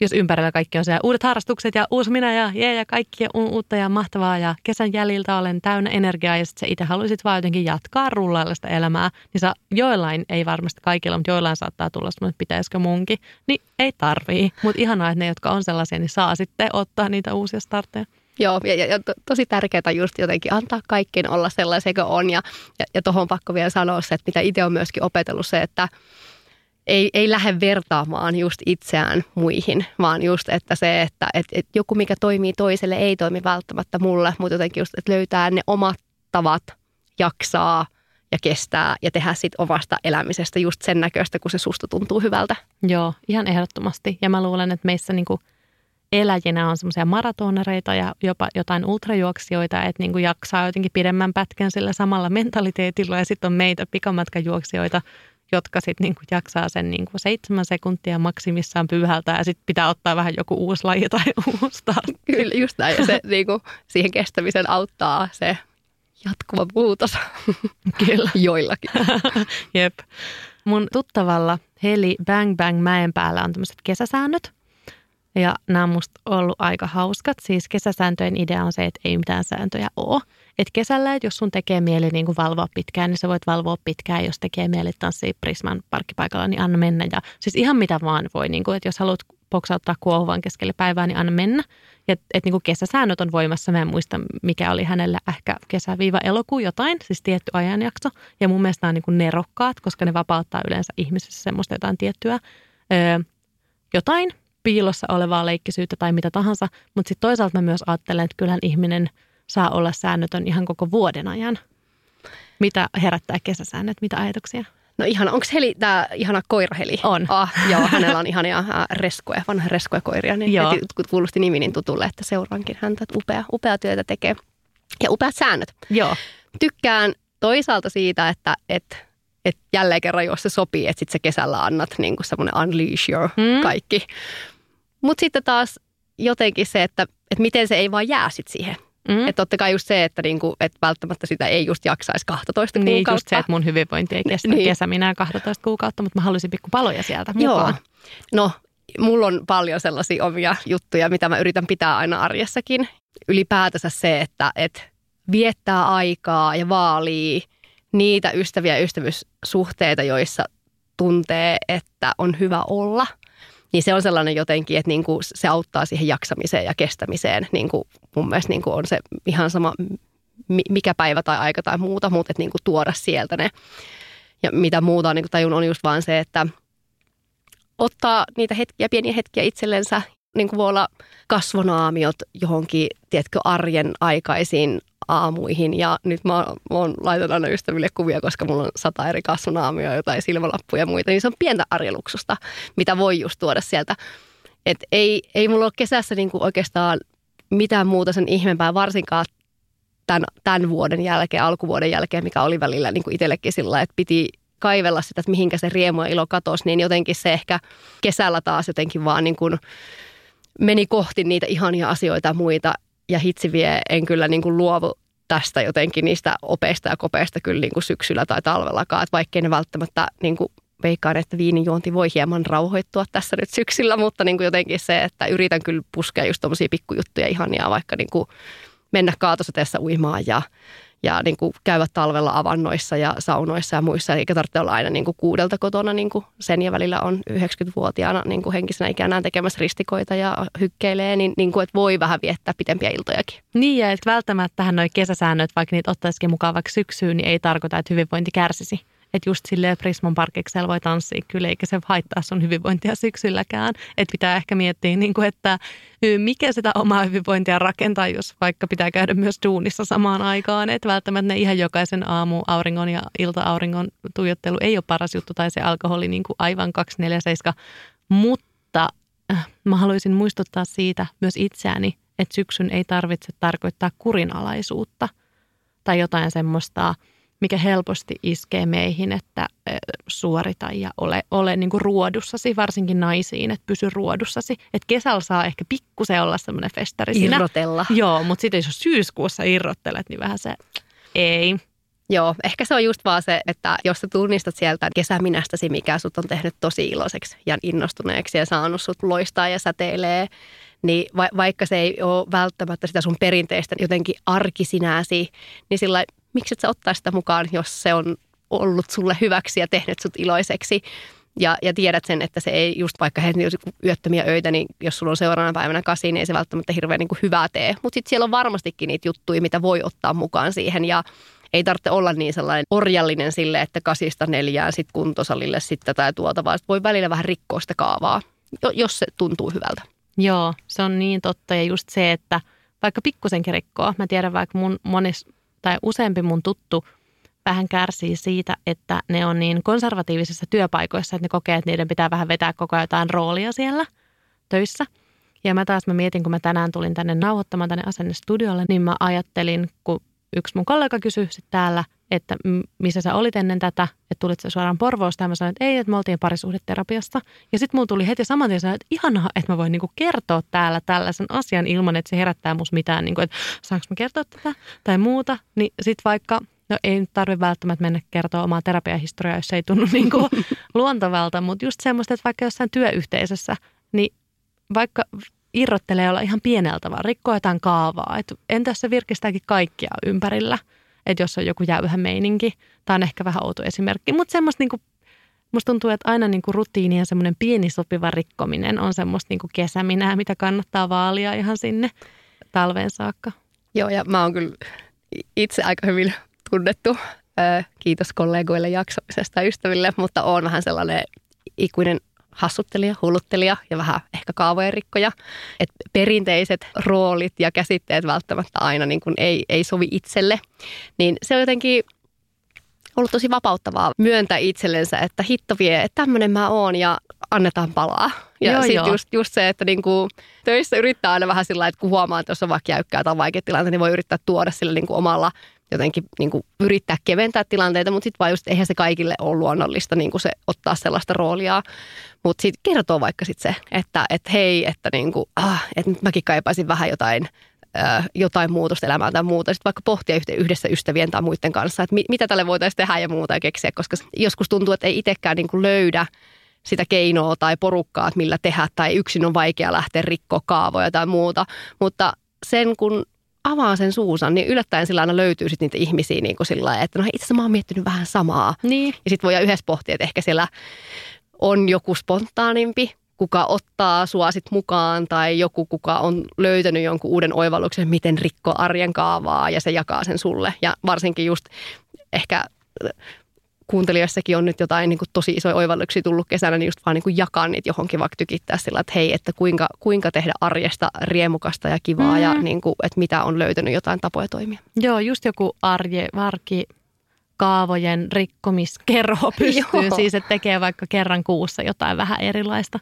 jos ympärillä kaikki on siellä uudet harrastukset ja uusi minä ja jee ja kaikki on uutta ja mahtavaa ja kesän jäljiltä olen täynnä energiaa ja sitten sä itse haluaisit vaan jotenkin jatkaa rullailla elämää, niin sä joillain, ei varmasti kaikilla, mutta joillain saattaa tulla semmoinen, että pitäisikö munkin, niin ei tarvii. Mutta ihanaa, että ne, jotka on sellaisia, niin saa sitten ottaa niitä uusia startteja. Joo, ja, ja, ja to, tosi tärkeää just jotenkin antaa kaikkien olla sellaisia kuin on. Ja, ja, ja tuohon pakko vielä sanoa se, että mitä itse on myöskin opetellut se, että ei, ei lähde vertaamaan just itseään muihin, vaan just, että se, että et, et joku mikä toimii toiselle ei toimi välttämättä mulle, mutta jotenkin just, että löytää ne omat tavat jaksaa ja kestää ja tehdä sit omasta elämisestä just sen näköistä, kun se susta tuntuu hyvältä. Joo, ihan ehdottomasti. Ja mä luulen, että meissä niinku eläjinä on semmoisia maratonareita ja jopa jotain ultrajuoksijoita, että niinku jaksaa jotenkin pidemmän pätkän sillä samalla mentaliteetilla ja sitten on meitä pikamatkajuoksijoita, jotka sitten niinku jaksaa sen niinku seitsemän sekuntia maksimissaan pyyhältä ja sitten pitää ottaa vähän joku uusi laji tai uusi startti. Kyllä, just näin. Ja se niinku, siihen kestämisen auttaa se jatkuva muutos. Kyllä. Joillakin. Jep. Mun tuttavalla Heli Bang Bang mäen päällä on tämmöiset kesäsäännöt. Ja nämä on musta ollut aika hauskat. Siis kesäsääntöjen idea on se, että ei mitään sääntöjä ole. Että kesällä, että jos sun tekee mieli niin kuin valvoa pitkään, niin sä voit valvoa pitkään. Jos tekee mieli tanssia Prisman parkkipaikalla, niin anna mennä. Ja siis ihan mitä vaan voi. Niin kuin, että jos haluat poksauttaa kuohuvan keskelle päivää, niin anna mennä. Ja että niin kuin kesäsäännöt on voimassa. Mä en muista, mikä oli hänellä ehkä kesä-elokuu jotain, siis tietty ajanjakso. Ja mun mielestä nämä on niin kuin nerokkaat, koska ne vapauttaa yleensä ihmisessä semmoista jotain tiettyä öö, jotain piilossa olevaa leikkisyyttä tai mitä tahansa. Mutta sitten toisaalta mä myös ajattelen, että kyllähän ihminen – saa olla säännötön ihan koko vuoden ajan. Mitä herättää kesäsäännöt, mitä ajatuksia? No ihan, onko Heli tämä ihana koiraheli? On. Ah, joo, hänellä on ihania äh, reskoja, vanha reskoja koiria. Niin joo. Kuulosti nimi niin tutulle, että seuraankin häntä, että upea, upea työtä tekee. Ja upeat säännöt. Joo. Tykkään toisaalta siitä, että, että että jälleen kerran, jos se sopii, että sitten se kesällä annat niin kuin semmoinen unleash your mm. kaikki. Mutta sitten taas jotenkin se, että, että miten se ei vaan jää sit siihen Mm. Että totta kai just se, että, niinku, että välttämättä sitä ei just jaksaisi 12 niin, kuukautta. just se, että mun hyvinvointi ei kestä niin. kesä minä 12 kuukautta, mutta mä haluaisin pikku paloja sieltä mukaan. Joo. No, mulla on paljon sellaisia omia juttuja, mitä mä yritän pitää aina arjessakin. Ylipäätänsä se, että, että viettää aikaa ja vaalii niitä ystäviä ja ystävyyssuhteita, joissa tuntee, että on hyvä olla – niin se on sellainen jotenkin, että niin kuin se auttaa siihen jaksamiseen ja kestämiseen. Niin kuin mun mielestä niin kuin on se ihan sama, mikä päivä tai aika tai muuta, mutta että niin kuin tuoda sieltä ne. Ja mitä muuta on niin kuin tajun on just vaan se, että ottaa niitä hetkiä, pieniä hetkiä itsellensä. Niin kuin voi olla kasvonaamiot johonkin, tiedätkö, arjen aikaisiin aamuihin. Ja nyt mä, oon laitan aina ystäville kuvia, koska mulla on sata eri kasvonaamioa, jotain silmälappuja ja muita. Niin se on pientä arjeluksusta, mitä voi just tuoda sieltä. Et ei, ei mulla ole kesässä niin kuin oikeastaan mitään muuta sen ihmeempää, varsinkaan tämän, tämän vuoden jälkeen, alkuvuoden jälkeen, mikä oli välillä niin kuin itsellekin sillä, että piti kaivella sitä, että mihinkä se riemu ja ilo katosi, niin jotenkin se ehkä kesällä taas jotenkin vaan niin kuin meni kohti niitä ihania asioita ja muita. Ja hitsi vie, en kyllä niin kuin luovu tästä jotenkin niistä opeista ja kopeista kyllä niin kuin syksyllä tai talvellakaan. Että vaikkei ne välttämättä niin kuin veikkaan, että viinijuonti voi hieman rauhoittua tässä nyt syksyllä, mutta niin kuin jotenkin se, että yritän kyllä puskea just tuommoisia pikkujuttuja ihania, vaikka niin kuin mennä kaatosateessa uimaan ja, ja niin kuin käydä talvella avannoissa ja saunoissa ja muissa, eikä tarvitse olla aina niin kuin kuudelta kotona, niin kuin sen ja välillä on 90-vuotiaana niin kuin henkisenä ikänään tekemässä ristikoita ja hykkeilee, niin, niin kuin, että voi vähän viettää pitempiä iltojakin. Niin, ja että välttämättä nuo kesäsäännöt, vaikka niitä ottaisikin mukaan vaikka syksyyn, niin ei tarkoita, että hyvinvointi kärsisi. Että just silleen Prismon parkiksella voi tanssia kyllä, eikä se haittaa sun hyvinvointia syksylläkään. Että pitää ehkä miettiä, niin kuin, että mikä sitä omaa hyvinvointia rakentaa, jos vaikka pitää käydä myös duunissa samaan aikaan. Että välttämättä ne ihan jokaisen aamu auringon ja ilta-auringon tuijottelu ei ole paras juttu tai se alkoholi niin kuin aivan 247. Mutta äh, mä haluaisin muistuttaa siitä myös itseäni, että syksyn ei tarvitse tarkoittaa kurinalaisuutta tai jotain semmoista – mikä helposti iskee meihin, että suorita ja ole, ole niin kuin ruodussasi, varsinkin naisiin, että pysy ruodussasi. Että kesällä saa ehkä pikkusen olla semmoinen festari Irrotella. Siinä. Joo, mutta sitten jos syyskuussa irrottelet, niin vähän se ei. Joo, ehkä se on just vaan se, että jos sä tunnistat sieltä kesäminästäsi, mikä sut on tehnyt tosi iloiseksi ja innostuneeksi ja saanut sut loistaa ja säteilee, niin va- vaikka se ei ole välttämättä sitä sun perinteistä jotenkin arkisinäsi, niin sillä miksi et sä ottaa sitä mukaan, jos se on ollut sulle hyväksi ja tehnyt sut iloiseksi. Ja, ja tiedät sen, että se ei just vaikka he yöttömiä öitä, niin jos sulla on seuraavana päivänä kasi, niin ei se välttämättä hirveän niin kuin hyvää tee. Mutta sitten siellä on varmastikin niitä juttuja, mitä voi ottaa mukaan siihen ja ei tarvitse olla niin sellainen orjallinen sille, että kasista neljään sitten kuntosalille sitten tai tuota, vaan voi välillä vähän rikkoa sitä kaavaa, jos se tuntuu hyvältä. Joo, se on niin totta ja just se, että vaikka pikkusenkin rikkoo, mä tiedän vaikka mun monis, tai useampi mun tuttu vähän kärsii siitä, että ne on niin konservatiivisissa työpaikoissa, että ne kokee, että niiden pitää vähän vetää koko ajan jotain roolia siellä töissä. Ja mä taas mä mietin, kun mä tänään tulin tänne nauhoittamaan tänne asennestudiolle, niin mä ajattelin, kun yksi mun kollega kysyi sitten täällä, että missä sä olit ennen tätä, että tulit sä suoraan Porvoosta. Ja mä sanoin, että ei, että me oltiin parisuhdeterapiassa. Ja sitten mulla tuli heti saman tien sanoa, että ihanaa, että mä voin niinku kertoa täällä tällaisen asian ilman, että se herättää musta mitään, niinku, että saanko mä kertoa tätä tai muuta. Niin sitten vaikka, no ei nyt tarvitse välttämättä mennä kertoa omaa terapiahistoriaa, jos se ei tunnu niinku luontovalta, mutta just semmoista, että vaikka jossain työyhteisössä, niin vaikka irrottelee olla ihan pieneltä, vaan rikkoo jotain kaavaa. Et entäs se virkistääkin kaikkia ympärillä, että jos on joku jäyhä meininki. Tämä on ehkä vähän outo esimerkki, mutta semmoista niinku, musta tuntuu, että aina niinku rutiini ja semmoinen pieni sopiva rikkominen on semmoista niinku kesäminää, mitä kannattaa vaalia ihan sinne talveen saakka. Joo, ja mä oon kyllä itse aika hyvin tunnettu. Kiitos kollegoille jaksamisesta ja ystäville, mutta on vähän sellainen ikuinen hassuttelija, hulluttelija ja vähän ehkä kaavojen rikkoja. Et perinteiset roolit ja käsitteet välttämättä aina niin kuin ei, ei sovi itselle. Niin se on jotenkin ollut tosi vapauttavaa myöntää itsellensä, että hitto vie, että tämmöinen mä oon ja annetaan palaa. Ja sitten just, just se, että niinku, töissä yrittää aina vähän sillä että kun huomaa, että jos on vaikka jäykkää tai vaikea tilanne, niin voi yrittää tuoda sille niinku omalla jotenkin niin kuin yrittää keventää tilanteita, mutta sitten vaan just eihän se kaikille ole luonnollista niin kuin se ottaa sellaista roolia. Mutta sitten kertoo vaikka sitten se, että et hei, että, niin kuin, ah, että nyt mäkin kaipaisin vähän jotain jotain muutosta elämään tai muuta. Sitten vaikka pohtia yhdessä ystävien tai muiden kanssa, että mitä tälle voitaisiin tehdä ja muuta ja keksiä, koska joskus tuntuu, että ei itsekään niin kuin löydä sitä keinoa tai porukkaa, että millä tehdä, tai yksin on vaikea lähteä rikkoa kaavoja tai muuta. Mutta sen kun avaa sen suusan, niin yllättäen sillä aina löytyy sitten niitä ihmisiä niin kuin sillä että no itse asiassa mä oon miettinyt vähän samaa. Niin. Ja sitten voi yhdessä pohtia, että ehkä siellä on joku spontaanimpi kuka ottaa sua sit mukaan tai joku, kuka on löytänyt jonkun uuden oivalluksen, miten rikko arjen kaavaa ja se jakaa sen sulle. Ja varsinkin just ehkä kuuntelijoissakin on nyt jotain niin kuin tosi isoja oivalluksia tullut kesänä, niin just vaan niin kuin jakaa niitä johonkin, vaikka tykittää sillä, että hei, että kuinka, kuinka tehdä arjesta riemukasta ja kivaa mm. ja niin kuin, että mitä on löytänyt jotain tapoja toimia. Joo, just joku arje, varki, kaavojen rikkomiskerho pystyy siis, että tekee vaikka kerran kuussa jotain vähän erilaista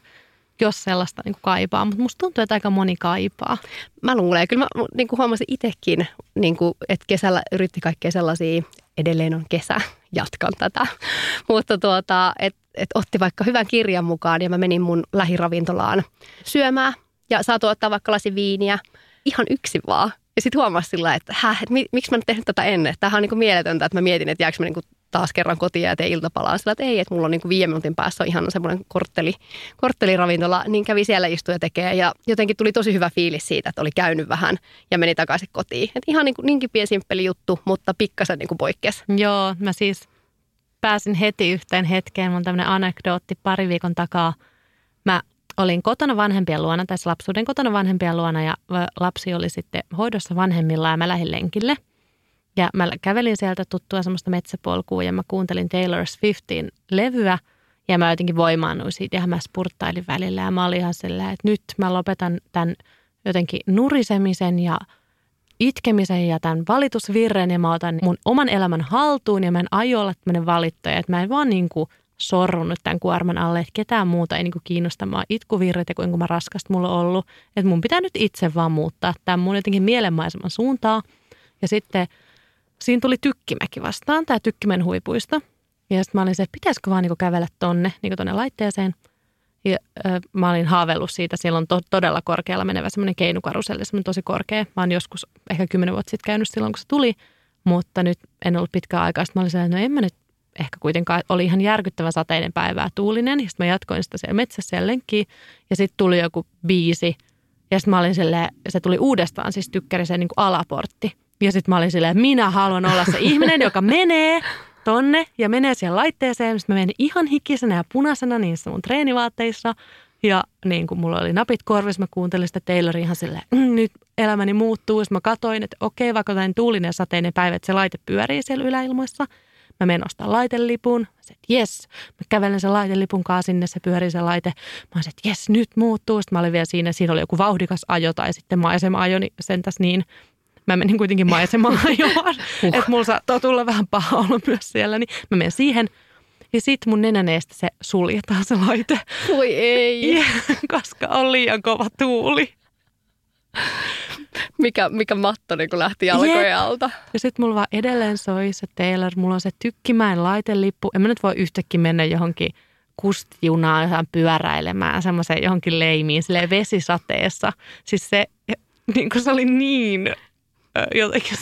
jos sellaista niin kuin kaipaa, mutta musta tuntuu, että aika moni kaipaa. Mä luulen, kyllä mä niin kuin huomasin itsekin, niin kuin, että kesällä yritti kaikkea sellaisia, edelleen on kesä, jatkan tätä, mutta tuota, että et otti vaikka hyvän kirjan mukaan ja mä menin mun lähiravintolaan syömään ja saa tuottaa vaikka lasi viiniä ihan yksin vaan. Ja sitten huomasi sillä, että häh, et miksi mä en tehnyt tätä ennen. Tämähän on niin mieletöntä, että mä mietin, että jääkö mä niin taas kerran kotiin ja teen iltapalaa. Sillä, että ei, että mulla on niin viiden minuutin päässä on ihan semmoinen kortteli, kortteliravintola, niin kävi siellä istuja tekee ja jotenkin tuli tosi hyvä fiilis siitä, että oli käynyt vähän ja meni takaisin kotiin. Et ihan niin niinkin pieni simppeli juttu, mutta pikkasen niin kuin poikkesi. Joo, mä siis pääsin heti yhteen hetkeen. Mun tämmöinen anekdootti pari viikon takaa. Mä olin kotona vanhempien luona, tässä lapsuuden kotona vanhempien luona ja lapsi oli sitten hoidossa vanhemmilla ja mä lähdin lenkille – ja mä kävelin sieltä tuttua semmoista metsäpolkua ja mä kuuntelin Taylor Swiftin levyä ja mä jotenkin voimaannuin siitä ja mä spurttailin välillä ja mä olin ihan sellainen, että nyt mä lopetan tämän jotenkin nurisemisen ja itkemisen ja tämän valitusvirren ja mä otan mun oman elämän haltuun ja mä en aio olla tämmöinen valittaja, että mä en vaan niin kuin sorrunut tämän kuorman alle, että ketään muuta ei niin kuin kiinnosta mua itkuvirret ja kuinka mä raskasta mulla on ollut, että mun pitää nyt itse vaan muuttaa tämän mun jotenkin mielenmaiseman suuntaa ja sitten – siinä tuli Tykkimäki vastaan, tämä Tykkimen huipuisto. Ja sitten mä olin se, että pitäisikö vaan niinku kävellä tonne, niinku tonne laitteeseen. Ja ö, mä olin haaveillut siitä, siellä on to, todella korkealla menevä semmoinen keinukaruselli, semmoinen tosi korkea. Mä oon joskus ehkä kymmenen vuotta sitten käynyt silloin, kun se tuli, mutta nyt en ollut pitkään aikaa. Sitten mä olin sellainen, no en mä nyt ehkä kuitenkaan, oli ihan järkyttävä sateinen päivää tuulinen. Ja sitten mä jatkoin sitä siellä metsässä ja lenkkiin. Ja sitten tuli joku biisi. Ja sitten mä olin silleen, se tuli uudestaan siis tykkäri niin kuin alaportti. Ja sitten mä olin silleen, minä haluan olla se ihminen, joka menee tonne ja menee siihen laitteeseen. Sitten mä menin ihan hikisenä ja punaisena niissä mun treenivaatteissa. Ja niin kuin mulla oli napit korvissa, mä kuuntelin sitä Tayloria ihan silleen, mm, nyt elämäni muuttuu. Sitten mä katsoin, että okei, vaikka jotain tuulinen sateinen päivä, että se laite pyörii siellä yläilmoissa. Mä menen ostaa laitelipun. Mä että jes. Mä kävelen sen laitelipun kanssa sinne, se pyörii se laite. Mä sanoin, että jes, nyt muuttuu. Sitten mä olin vielä siinä, siinä oli joku vauhdikas ajo tai sitten maisema-ajo, niin sentäs niin mä menin kuitenkin maisemaan ajoon. uh. Että mulla saattaa tulla vähän paha olla myös siellä, niin mä menen siihen. Ja sit mun nenäneestä se suljetaan se laite. Voi ei. Ja, koska on liian kova tuuli. Mikä, mikä matto niin kun lähti jalkojen alta. Ja sitten mulla vaan edelleen soi se Taylor. Mulla on se tykkimäen laitelippu. En mä nyt voi yhtäkkiä mennä johonkin kustijunaan pyöräilemään semmoiseen johonkin leimiin silleen vesisateessa. Siis se, niin kuin se oli niin jotenkin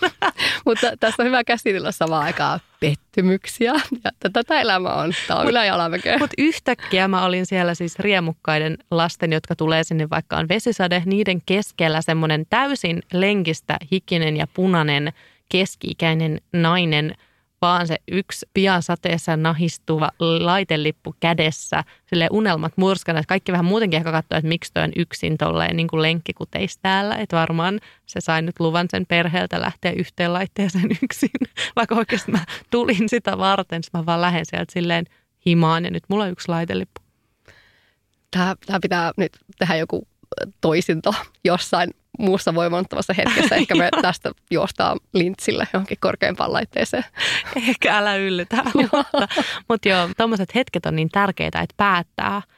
Mutta tässä on hyvä käsitellä samaan aikaan pettymyksiä. Ja tätä elämä on. Tämä on mut, yläjalamäkeä. Mutta yhtäkkiä mä olin siellä siis riemukkaiden lasten, jotka tulee sinne, vaikka on vesisade, niiden keskellä semmoinen täysin lenkistä, hikinen ja punainen keski-ikäinen nainen – vaan se yksi pian sateessa nahistuva laitelippu kädessä, sille unelmat murskana, kaikki vähän muutenkin ehkä katsoo, että miksi toi on yksin tolleen niin kuin lenkkikuteissa täällä, että varmaan se sai nyt luvan sen perheeltä lähteä yhteen laitteeseen yksin, vaikka oikeasti mä tulin sitä varten, mä vaan lähden sieltä silleen himaan ja nyt mulla on yksi laitelippu. Tämä, tämä pitää nyt tehdä joku toisinto jossain muussa voimannuttavassa hetkessä. Ehkä me tästä juostaan lintsille johonkin korkeimpaan laitteeseen. Ehkä älä yllytä, mutta, mutta joo, tuommoiset hetket on niin tärkeitä, että päättää –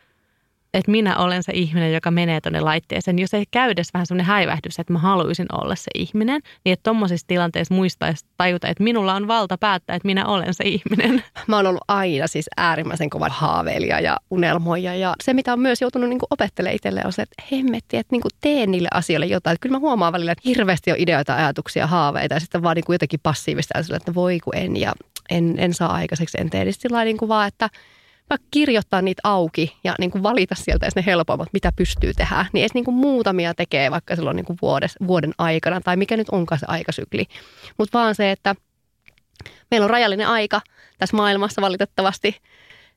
että minä olen se ihminen, joka menee tuonne laitteeseen. Jos ei käy edes vähän semmoinen häivähdys, että mä haluaisin olla se ihminen, niin että tuommoisissa tilanteissa muistaisi tajuta, että minulla on valta päättää, että minä olen se ihminen. Mä oon ollut aina siis äärimmäisen kova haaveilija ja unelmoija. Ja se, mitä on myös joutunut niin opettelemaan itselleen, on se, että hemmetti, että niin tee niille asioille jotain. Että kyllä mä huomaan välillä, että hirveästi on ideoita, ajatuksia, haaveita ja sitten vaan niin jotenkin passiivista, että voi kun en ja en, en saa aikaiseksi, en tee. Niin kuin vaan, että vaikka kirjoittaa niitä auki ja niin kuin valita sieltä ne helpommat, mitä pystyy tehdä, niin edes niin kuin muutamia tekee vaikka silloin niin kuin vuodes, vuoden aikana tai mikä nyt onkaan se aikasykli. Mutta vaan se, että meillä on rajallinen aika tässä maailmassa valitettavasti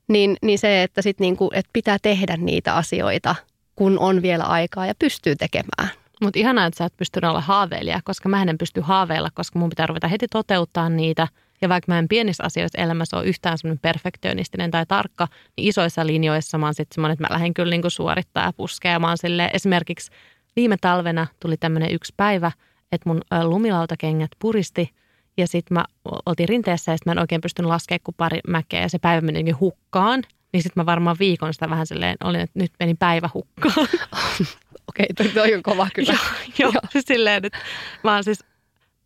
niin, niin se, että sit niinku, et pitää tehdä niitä asioita, kun on vielä aikaa ja pystyy tekemään. Mutta ihanaa, että sä et pystynyt olla haaveilija, koska mä en pysty haaveilla, koska mun pitää ruveta heti toteuttaa niitä. Ja vaikka mä en pienissä asioissa elämässä ole yhtään semmoinen perfektionistinen tai tarkka, niin isoissa linjoissa mä oon sitten semmoinen, että mä lähden kyllä niinku suorittaa ja puskea. Ja mä oon silleen, esimerkiksi viime talvena tuli tämmöinen yksi päivä, että mun lumilautakengät puristi ja sitten mä oltiin rinteessä ja sitten mä en oikein pystynyt laskemaan kuin pari mäkeä ja se päivä meni hukkaan. Niin sitten mä varmaan viikon sitä vähän silleen, olin, että nyt meni päivä hukkaan. Okei, toi, toi on kova kyllä. joo, joo. Siis silleen, että mä oon siis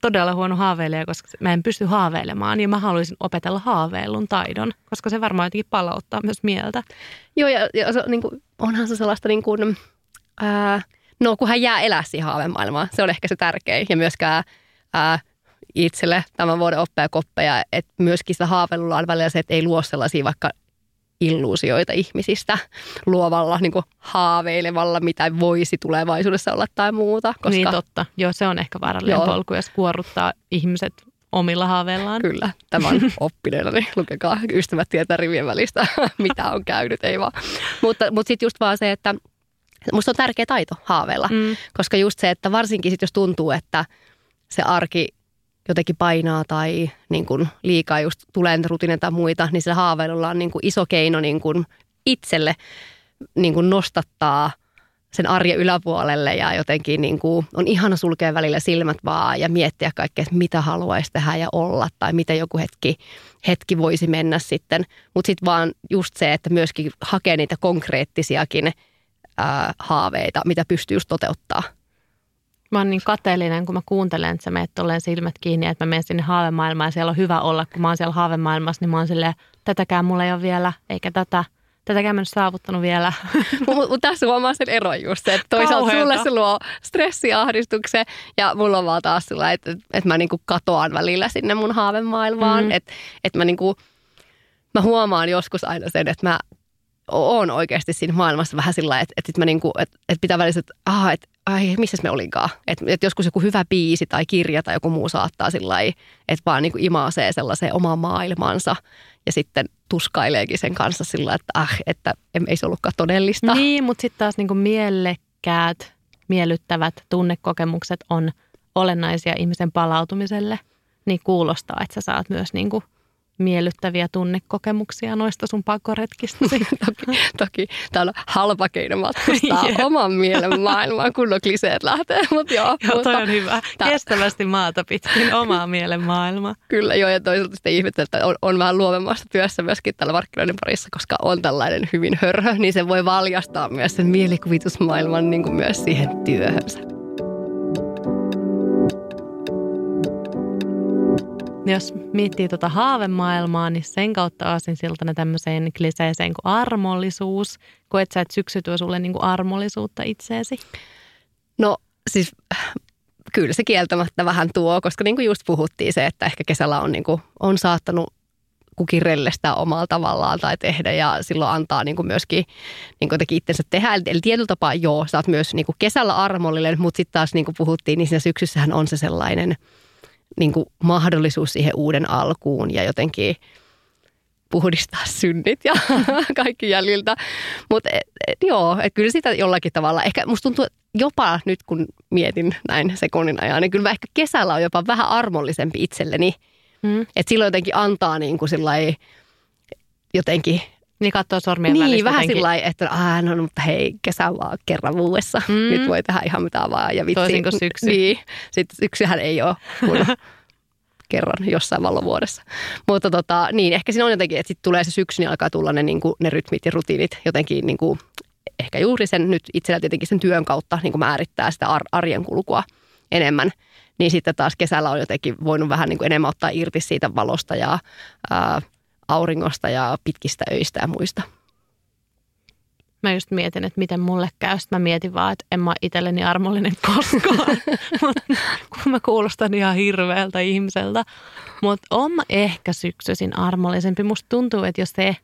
todella huono haaveilija, koska mä en pysty haaveilemaan ja mä haluaisin opetella haaveilun taidon, koska se varmaan jotenkin palauttaa myös mieltä. Joo, ja, ja se, niin kuin, onhan se sellaista niin kuin, ää, no kun hän jää elää siihen haavemaailmaan, se on ehkä se tärkein. Ja myöskään ää, itselle tämän vuoden oppeja koppeja, että myöskin sitä haaveilulla on välillä se, että ei luo sellaisia vaikka illuusioita ihmisistä luovalla, niin kuin haaveilevalla, mitä voisi tulevaisuudessa olla tai muuta. Koska... Niin totta. Joo, se on ehkä vaarallinen Joo. polku, jos kuorruttaa ihmiset omilla haaveillaan. Kyllä, tämän oppineena, niin lukekaa ystävät tietää rivien välistä, mitä on käynyt, ei vaan. Mutta, mutta sitten just vaan se, että musta on tärkeä taito haaveilla, mm. koska just se, että varsinkin sit jos tuntuu, että se arki jotenkin painaa tai niin kuin liikaa just tulee niitä tai muita, niin se haaveilulla on niin kuin iso keino niin kuin itselle niin kuin nostattaa sen arjen yläpuolelle ja jotenkin niin kuin on ihana sulkea välillä silmät vaan ja miettiä kaikkea, että mitä haluaisi tehdä ja olla tai miten joku hetki, hetki voisi mennä sitten. Mutta sitten vaan just se, että myöskin hakee niitä konkreettisiakin ää, haaveita, mitä pystyy just toteuttaa – Mä oon niin kateellinen, kun mä kuuntelen, että sä meet tolleen silmät kiinni, että mä menen sinne haavemaailmaan ja siellä on hyvä olla. Kun mä oon siellä haavemaailmassa, niin mä oon silleen, tätäkään mulla ei ole vielä, eikä tätä, tätäkään mä en saavuttanut vielä. Mutta tässä huomaa sen eron just että toisaalta Kauheeta. sulle se luo stressiahdistuksen ja mulla on vaan taas sillä, että, että mä niinku katoan välillä sinne mun haavemaailmaan. Mm. Että, että mä niinku, mä huomaan joskus aina sen, että mä on oikeasti siinä maailmassa vähän sillä että, että, mä niinku, että, että pitää välissä, että, aha, että ai, missä me olinkaan. Että, että joskus joku hyvä biisi tai kirja tai joku muu saattaa sillä että vaan niinku imaasee sellaiseen omaan maailmansa ja sitten tuskaileekin sen kanssa sillä että ah, että ei se ollutkaan todellista. Niin, mutta sitten taas niinku mielekkäät, miellyttävät tunnekokemukset on olennaisia ihmisen palautumiselle. Niin kuulostaa, että sä saat myös niinku – miellyttäviä tunnekokemuksia noista sun pakoretkistäsi. toki, toki. Tämä on halpa keino matkustaa yeah. oman mielen maailmaan, kun on kliseet lähtee. Mut joo, joo mutta toi on hyvä. Tää... Kestävästi maata pitkin omaa mielen maailmaa. Kyllä joo, ja toisaalta sitten ihmettä, että on, on vähän luovemmassa työssä myöskin tällä markkinoiden parissa, koska on tällainen hyvin hörhö, niin se voi valjastaa myös sen mielikuvitusmaailman niin kuin myös siihen työhönsä. Jos miettii tuota haavemaailmaa, niin sen kautta siltana tämmöiseen kliseeseen kuin armollisuus. Koet sä, että syksy tuo sulle niin kuin armollisuutta itseesi? No siis kyllä se kieltämättä vähän tuo, koska niin kuin just puhuttiin se, että ehkä kesällä on, niin kuin, on saattanut kukin rellestää omalla tavallaan tai tehdä ja silloin antaa niin kuin myöskin niin kuin itsensä tehdä. Eli tietyllä tapaa joo, sä oot myös niin kuin kesällä armollinen, mutta sitten taas niin kuin puhuttiin, niin siinä syksyssähän on se sellainen – niin kuin mahdollisuus siihen uuden alkuun ja jotenkin puhdistaa synnit ja kaikki jäljiltä. Mutta joo, et kyllä sitä jollakin tavalla, ehkä musta tuntuu jopa nyt kun mietin näin sekunnin ajan, niin kyllä mä ehkä kesällä on jopa vähän armollisempi itselleni. Mm. Että silloin jotenkin antaa niin kuin jotenkin niin katsoo sormien niin, välistä. vähän sillä lailla, että aah, no, mutta hei, kesä vaan kerran vuodessa. Mm. Nyt voi tehdä ihan mitä vaan. Ja vitsi, Toisin kuin syksy. Niin, sitten syksyhän ei ole kun kerran jossain valovuodessa. Mutta tota, niin, ehkä siinä on jotenkin, että sitten tulee se syksy, niin alkaa tulla ne, niin kuin, ne rytmit ja rutiinit jotenkin niin kuin, ehkä juuri sen nyt itsellä tietenkin sen työn kautta niin kuin määrittää sitä arjen kulkua enemmän. Niin sitten taas kesällä on jotenkin voinut vähän niin kuin enemmän ottaa irti siitä valosta ja ää, auringosta ja pitkistä öistä ja muista. Mä just mietin, että miten mulle käy. Sitten mä mietin vaan, että en mä itselleni armollinen koskaan. kun mä kuulostan ihan hirveältä ihmiseltä. Mutta on mä ehkä syksyisin armollisempi. Musta tuntuu, että jos se,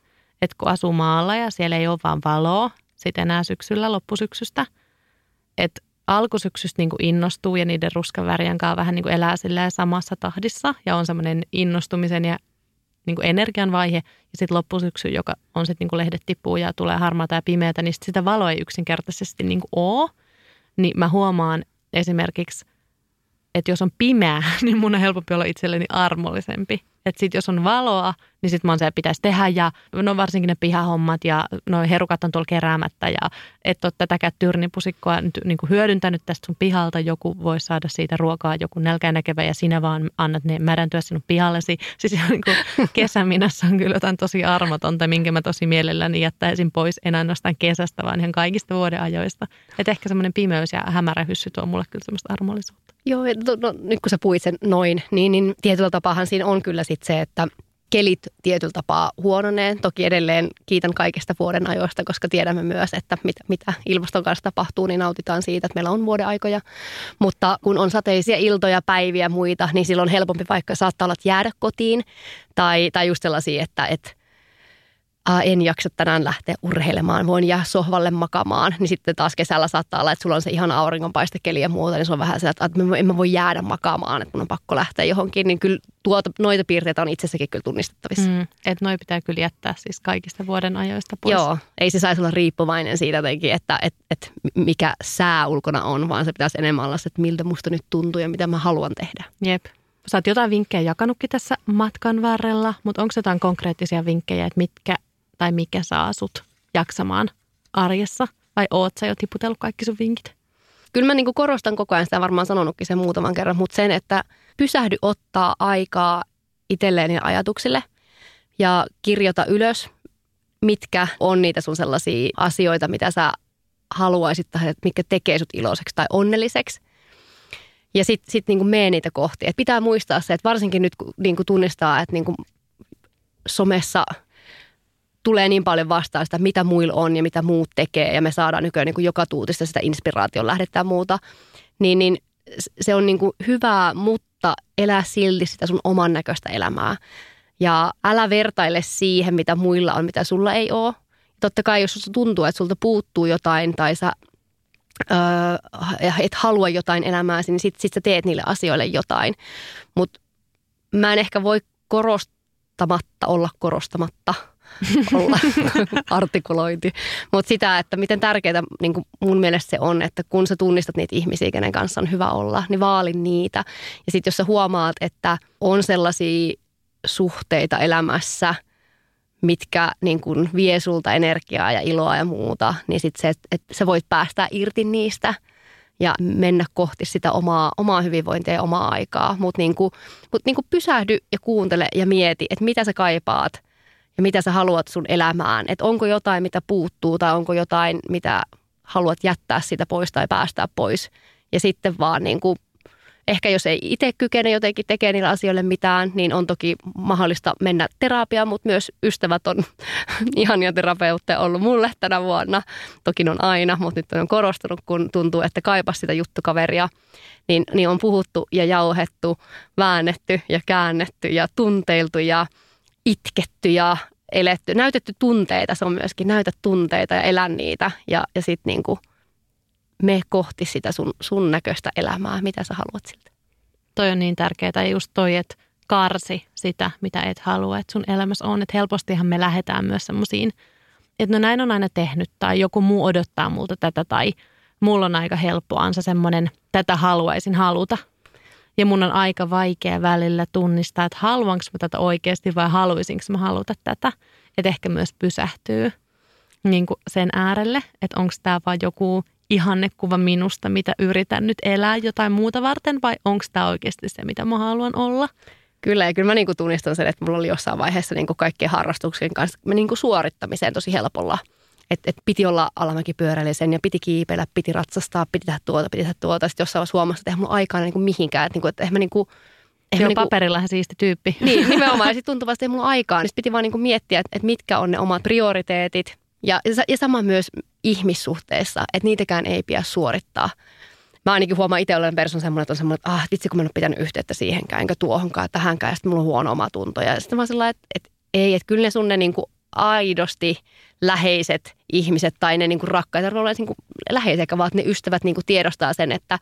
että kun asuu maalla ja siellä ei ole vaan valoa, sitten enää syksyllä, loppusyksystä, että alkusyksystä niin innostuu ja niiden ruskan värien kanssa vähän niin elää samassa tahdissa ja on semmoinen innostumisen ja niin kuin energian vaihe ja sitten loppusyksy, joka on sitten niin lehdet tippuu ja tulee harmaata ja pimeätä, niin sit sitä valoa ei yksinkertaisesti niin kuin ole. Niin mä huomaan esimerkiksi, että jos on pimeää, niin mun on helpompi olla itselleni armollisempi. Että sitten jos on valoa, niin sitten mä se pitäisi tehdä ja no varsinkin ne pihahommat ja no herukat on tuolla keräämättä ja et ole tätäkään tyrnipusikkoa nyt niin kuin hyödyntänyt tästä sun pihalta. Joku voi saada siitä ruokaa, joku nälkää näkevä ja sinä vaan annat ne märäntyä sinun pihallesi. Siis ihan niin kuin kesäminassa on kyllä jotain tosi armotonta, minkä mä tosi mielelläni jättäisin pois en ainoastaan kesästä, vaan ihan kaikista vuoden ajoista. Että ehkä semmoinen pimeys ja hämärä hyssy tuo mulle kyllä semmoista armollisuutta. Joo, no, no, nyt kun sä puhuit sen noin, niin, niin tietyllä tapaahan siinä on kyllä sitten se, että kelit tietyllä tapaa huononee. Toki edelleen kiitän kaikista vuoden ajoista, koska tiedämme myös, että mitä, mitä ilmaston kanssa tapahtuu, niin nautitaan siitä, että meillä on vuoden aikoja. Mutta kun on sateisia iltoja, päiviä ja muita, niin silloin on helpompi vaikka saattaa olla jäädä kotiin. Tai, tai just sellaisia, että, että en jaksa tänään lähteä urheilemaan, voin jää sohvalle makamaan, niin sitten taas kesällä saattaa olla, että sulla on se ihan auringonpaistekeli ja muuta, niin se on vähän se, että en mä voi jäädä makaamaan, että mun on pakko lähteä johonkin, niin kyllä tuota, noita piirteitä on itsessäkin kyllä tunnistettavissa. Mm, että noi pitää kyllä jättää siis kaikista vuoden ajoista pois. Joo, ei se saisi olla riippuvainen siitä jotenkin, että et, et mikä sää ulkona on, vaan se pitäisi enemmän olla se, että miltä musta nyt tuntuu ja mitä mä haluan tehdä. Jep. Sä oot jotain vinkkejä jakanutkin tässä matkan varrella, mutta onko jotain konkreettisia vinkkejä, että mitkä tai mikä saa sut jaksamaan arjessa? Vai oot sä jo tiputellut kaikki sun vinkit? Kyllä mä niin korostan koko ajan, sitä varmaan sanonutkin sen muutaman kerran, mutta sen, että pysähdy ottaa aikaa itselleen ja ajatuksille ja kirjoita ylös, mitkä on niitä sun sellaisia asioita, mitä sä haluaisit tai mitkä tekee sut iloiseksi tai onnelliseksi. Ja sitten sit niinku mene niitä kohti. Et pitää muistaa se, että varsinkin nyt kun niinku tunnistaa, että niinku somessa – tulee niin paljon vastaan sitä, mitä muilla on ja mitä muut tekee ja me saadaan nykyään niin kuin joka tuutista sitä inspiraation lähdettä ja muuta, niin, niin se on niin kuin hyvää, mutta elää silti sitä sun oman näköistä elämää. Ja älä vertaile siihen, mitä muilla on, mitä sulla ei ole. Totta kai, jos tuntuu, että sulta puuttuu jotain tai sä öö, et halua jotain elämääsi, niin sit, sit sä teet niille asioille jotain. Mutta mä en ehkä voi korostamatta olla korostamatta – olla artikulointi. Mutta sitä, että miten tärkeää niin mun mielestä se on, että kun sä tunnistat niitä ihmisiä, kenen kanssa on hyvä olla, niin vaali niitä. Ja sitten jos sä huomaat, että on sellaisia suhteita elämässä, mitkä niin kun vie sulta energiaa ja iloa ja muuta, niin sitten se, että sä voit päästä irti niistä ja mennä kohti sitä omaa, omaa hyvinvointia ja omaa aikaa. Mutta niin mut niin pysähdy ja kuuntele ja mieti, että mitä sä kaipaat – ja mitä sä haluat sun elämään. Että onko jotain, mitä puuttuu tai onko jotain, mitä haluat jättää sitä pois tai päästää pois. Ja sitten vaan niin kuin, ehkä jos ei itse kykene jotenkin tekemään niillä asioille mitään, niin on toki mahdollista mennä terapiaan, mutta myös ystävät on ihania terapeutteja ollut mulle tänä vuonna. Toki on aina, mutta nyt on korostunut, kun tuntuu, että kaipas sitä juttukaveria. Niin, niin on puhuttu ja jauhettu, väännetty ja käännetty ja tunteiltu ja – itketty ja eletty, näytetty tunteita, se on myöskin näytä tunteita ja elä niitä ja, ja sitten niinku me kohti sitä sun, sun näköistä elämää, mitä sä haluat siltä. Toi on niin tärkeää ja just toi, että karsi sitä, mitä et halua, että sun elämässä on. Että helpostihan me lähdetään myös semmoisiin, että no näin on aina tehnyt tai joku muu odottaa multa tätä tai mulla on aika helppoa, on se semmoinen, tätä haluaisin haluta. Ja mun on aika vaikea välillä tunnistaa, että haluanko mä tätä oikeasti vai haluaisinko mä haluta tätä. Että ehkä myös pysähtyy niin kuin sen äärelle, että onko tämä vain joku ihannekuva minusta, mitä yritän nyt elää jotain muuta varten vai onko tämä oikeasti se, mitä mä haluan olla. Kyllä, ja kyllä mä niin kuin tunnistan sen, että mulla oli jossain vaiheessa niin kuin kaikkien harrastuksien kanssa niin kuin suorittamiseen tosi helpolla – että et piti olla alamäkipyörällisen ja piti kiipeillä, piti ratsastaa, piti tehdä tuota, piti tehdä tuota. Sitten jossain vaiheessa huomasi, että eihän mulla aikaa niin kuin mihinkään. Että, niin kuin, että mä niin kuin, Joo, niin paperillahan siisti tyyppi. Niin, nimenomaan. Ja sitten tuntuvasti ei mulla aikaa. Niin piti vaan niin kuin miettiä, että, että mitkä on ne omat prioriteetit. Ja, ja sama myös ihmissuhteessa, että niitäkään ei pidä suorittaa. Mä ainakin huomaan itse olen persoon semmoinen, että on semmoinen, että ah, vitsi kun mä en ole pitänyt yhteyttä siihenkään, enkä tuohonkaan, tähänkään. Ja sitten mulla on huono oma tunto. Ja sitten mä sellainen, että, että ei, että kyllä ne sun ne niin kuin aidosti läheiset ihmiset tai ne niin kuin rakkaita, niin kuin läheisiä, vaan ne ystävät niin kuin tiedostaa sen, että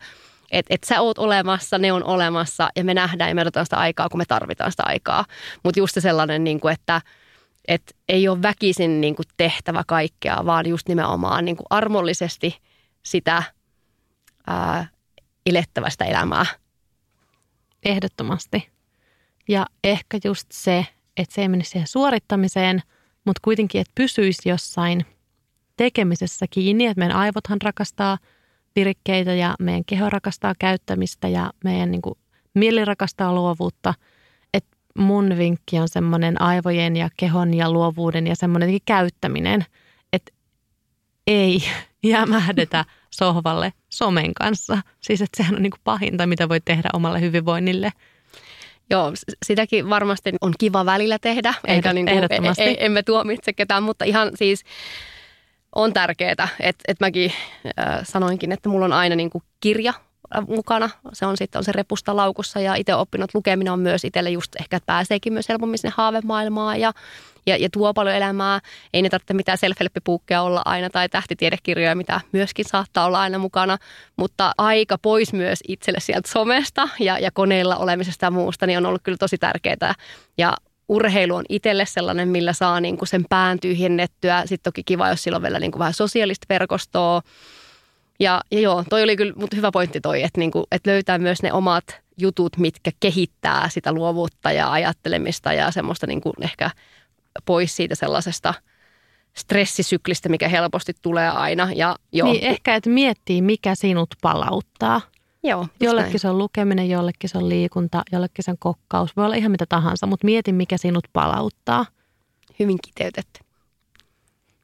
Että et sä oot olemassa, ne on olemassa ja me nähdään ja me odotetaan sitä aikaa, kun me tarvitaan sitä aikaa. Mutta just se sellainen, niin kuin, että et ei ole väkisin niin kuin tehtävä kaikkea, vaan just nimenomaan niin kuin armollisesti sitä ää, elettävästä elämää. Ehdottomasti. Ja ehkä just se, että se ei menisi siihen suorittamiseen, mutta kuitenkin, että pysyisi jossain tekemisessä kiinni, että meidän aivothan rakastaa virikkeitä ja meidän keho rakastaa käyttämistä ja meidän niin kuin, mieli rakastaa luovuutta. Että mun vinkki on semmoinen aivojen ja kehon ja luovuuden ja semmoinen käyttäminen, että ei jämähdetä sohvalle somen kanssa. Siis että sehän on niin kuin pahinta, mitä voi tehdä omalle hyvinvoinnille – Joo, sitäkin varmasti on kiva välillä tehdä, eikä niin kuin, e, e, emme tuomitse ketään, mutta ihan siis on tärkeää, että, että mäkin äh, sanoinkin, että mulla on aina niin kuin kirja mukana. Se on sitten on se repusta laukussa ja itse oppinut lukeminen on myös itselle just ehkä, että pääseekin myös helpommin sinne haavemaailmaan ja, ja, ja tuo paljon elämää. Ei ne tarvitse mitään self olla aina tai tähtitiedekirjoja, mitä myöskin saattaa olla aina mukana, mutta aika pois myös itselle sieltä somesta ja, ja koneella olemisesta ja muusta, niin on ollut kyllä tosi tärkeää. Ja urheilu on itselle sellainen, millä saa niin kuin sen pään tyhjennettyä. Sitten toki kiva, jos sillä on vielä niin kuin vähän sosiaalista verkostoa. Ja, ja joo, toi oli kyllä, mutta hyvä pointti toi, että, niin kuin, että löytää myös ne omat jutut, mitkä kehittää sitä luovuutta ja ajattelemista ja semmoista niin kuin ehkä pois siitä sellaisesta stressisyklistä, mikä helposti tulee aina. Ja joo. Niin, ehkä, että miettii, mikä sinut palauttaa. Joo, jollekin näin. se on lukeminen, jollekin se on liikunta, jollekin se on kokkaus. Voi olla ihan mitä tahansa, mutta mieti, mikä sinut palauttaa. Hyvin kiteytetty.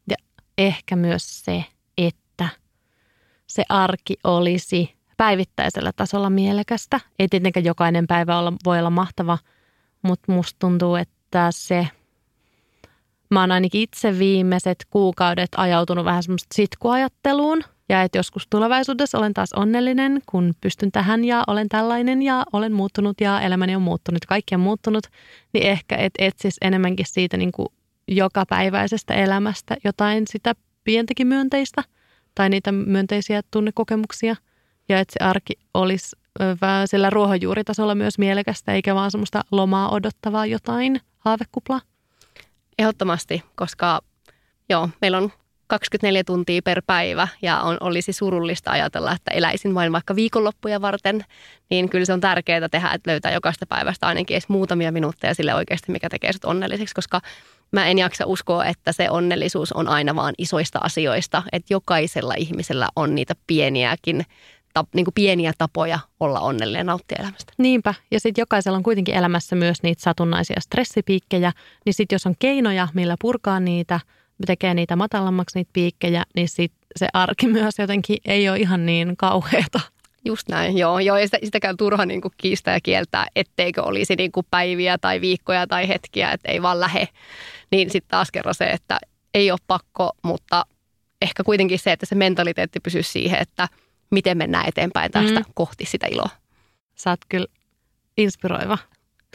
Ja ehkä myös se, että se arki olisi päivittäisellä tasolla mielekästä. Ei tietenkään jokainen päivä olla, voi olla mahtava, mutta musta tuntuu, että se – Mä oon ainakin itse viimeiset kuukaudet ajautunut vähän semmoista sitkuajatteluun. Ja että joskus tulevaisuudessa olen taas onnellinen, kun pystyn tähän ja olen tällainen ja olen muuttunut ja elämäni on muuttunut, kaikki on muuttunut, niin ehkä et etsis enemmänkin siitä niin kuin jokapäiväisestä elämästä jotain sitä pientäkin myönteistä tai niitä myönteisiä tunnekokemuksia. Ja että se arki olisi sillä ruohonjuuritasolla myös mielekästä eikä vaan semmoista lomaa odottavaa jotain haavekuplaa. Ehdottomasti, koska joo, meillä on 24 tuntia per päivä ja on, olisi surullista ajatella, että eläisin vain vaikka viikonloppuja varten, niin kyllä se on tärkeää tehdä, että löytää jokaista päivästä ainakin edes muutamia minuutteja sille oikeasti, mikä tekee sut onnelliseksi, koska mä en jaksa uskoa, että se onnellisuus on aina vaan isoista asioista, että jokaisella ihmisellä on niitä pieniäkin tap, niin kuin pieniä tapoja olla onnellinen ja nauttia elämästä. Niinpä. Ja sitten jokaisella on kuitenkin elämässä myös niitä satunnaisia stressipiikkejä. Niin sitten jos on keinoja, millä purkaa niitä, tekee niitä matalammaksi niitä piikkejä, niin sit se arki myös jotenkin ei ole ihan niin kauheata. Just näin, joo. joo ja sitä, sitäkään turha niin kuin kiistää ja kieltää, etteikö olisi niin kuin päiviä tai viikkoja tai hetkiä, että ei vaan lähe. Niin sitten taas kerran se, että ei ole pakko, mutta ehkä kuitenkin se, että se mentaliteetti pysyy siihen, että – miten mennään eteenpäin tästä mm. kohti sitä iloa. Sä oot kyllä inspiroiva.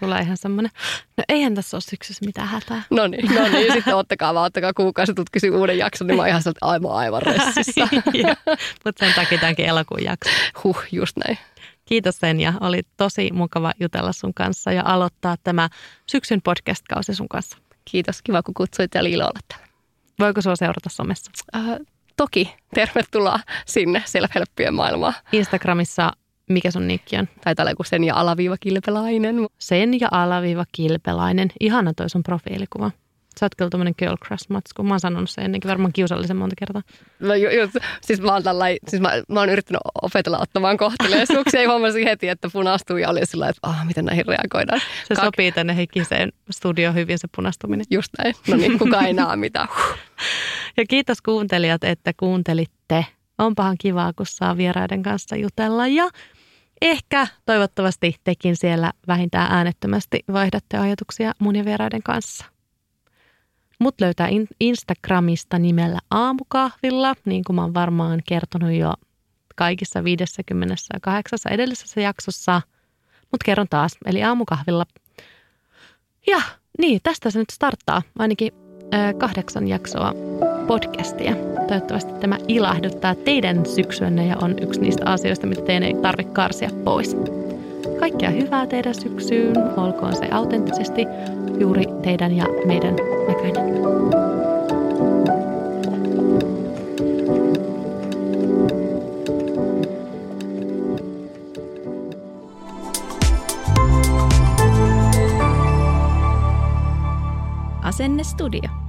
Tulee ihan semmoinen, no eihän tässä ole syksyssä mitään hätää. No niin, no niin sitten ottakaa vaan, ottakaa kuukausi tutkisi uuden jakson, niin mä oon ihan sieltä aivan, aivan ressissä. Mutta sen takia tämänkin elokuun jakso. Huh, just näin. Kiitos Senja, oli tosi mukava jutella sun kanssa ja aloittaa tämä syksyn podcast-kausi sun kanssa. Kiitos, kiva kun kutsuit ja ilo olla täällä. Voiko sua seurata somessa? Äh, toki tervetuloa sinne self-helppien maailmaan. Instagramissa mikä sun nikki on? Taitaa olla sen ja alaviiva kilpelainen. Sen ja alaviiva kilpelainen. Ihana toi sun profiilikuva. Sä oot kyllä tommonen girl crush matsku. Mä oon sanonut sen ennenkin varmaan kiusallisen monta kertaa. No, ju, ju, siis mä oon, tällai, siis mä, mä oon yrittänyt opetella ottamaan kohteleisuuksia. Ei huomasi heti, että punastuu ja oli sillä että ah, miten näihin reagoidaan. Se Kak... sopii tänne hikiseen studioon hyvin se punastuminen. Just näin. No niin, kuka ei näe mitään. Ja kiitos kuuntelijat, että kuuntelitte. Onpahan kivaa, kun saa vieraiden kanssa jutella ja ehkä toivottavasti tekin siellä vähintään äänettömästi vaihdatte ajatuksia mun ja vieraiden kanssa. Mut löytää Instagramista nimellä Aamukahvilla, niin kuin mä oon varmaan kertonut jo kaikissa 58 edellisessä jaksossa. Mutta kerron taas, eli Aamukahvilla. Ja niin, tästä se nyt starttaa, ainakin kahdeksan jaksoa podcastia. toivottavasti tämä ilahduttaa teidän syksyänne ja on yksi niistä asioista, mitä teidän ei tarvitse karsia pois. Kaikkea hyvää teidän syksyyn, olkoon se autenttisesti juuri teidän ja meidän näköinen. Asenne Studio.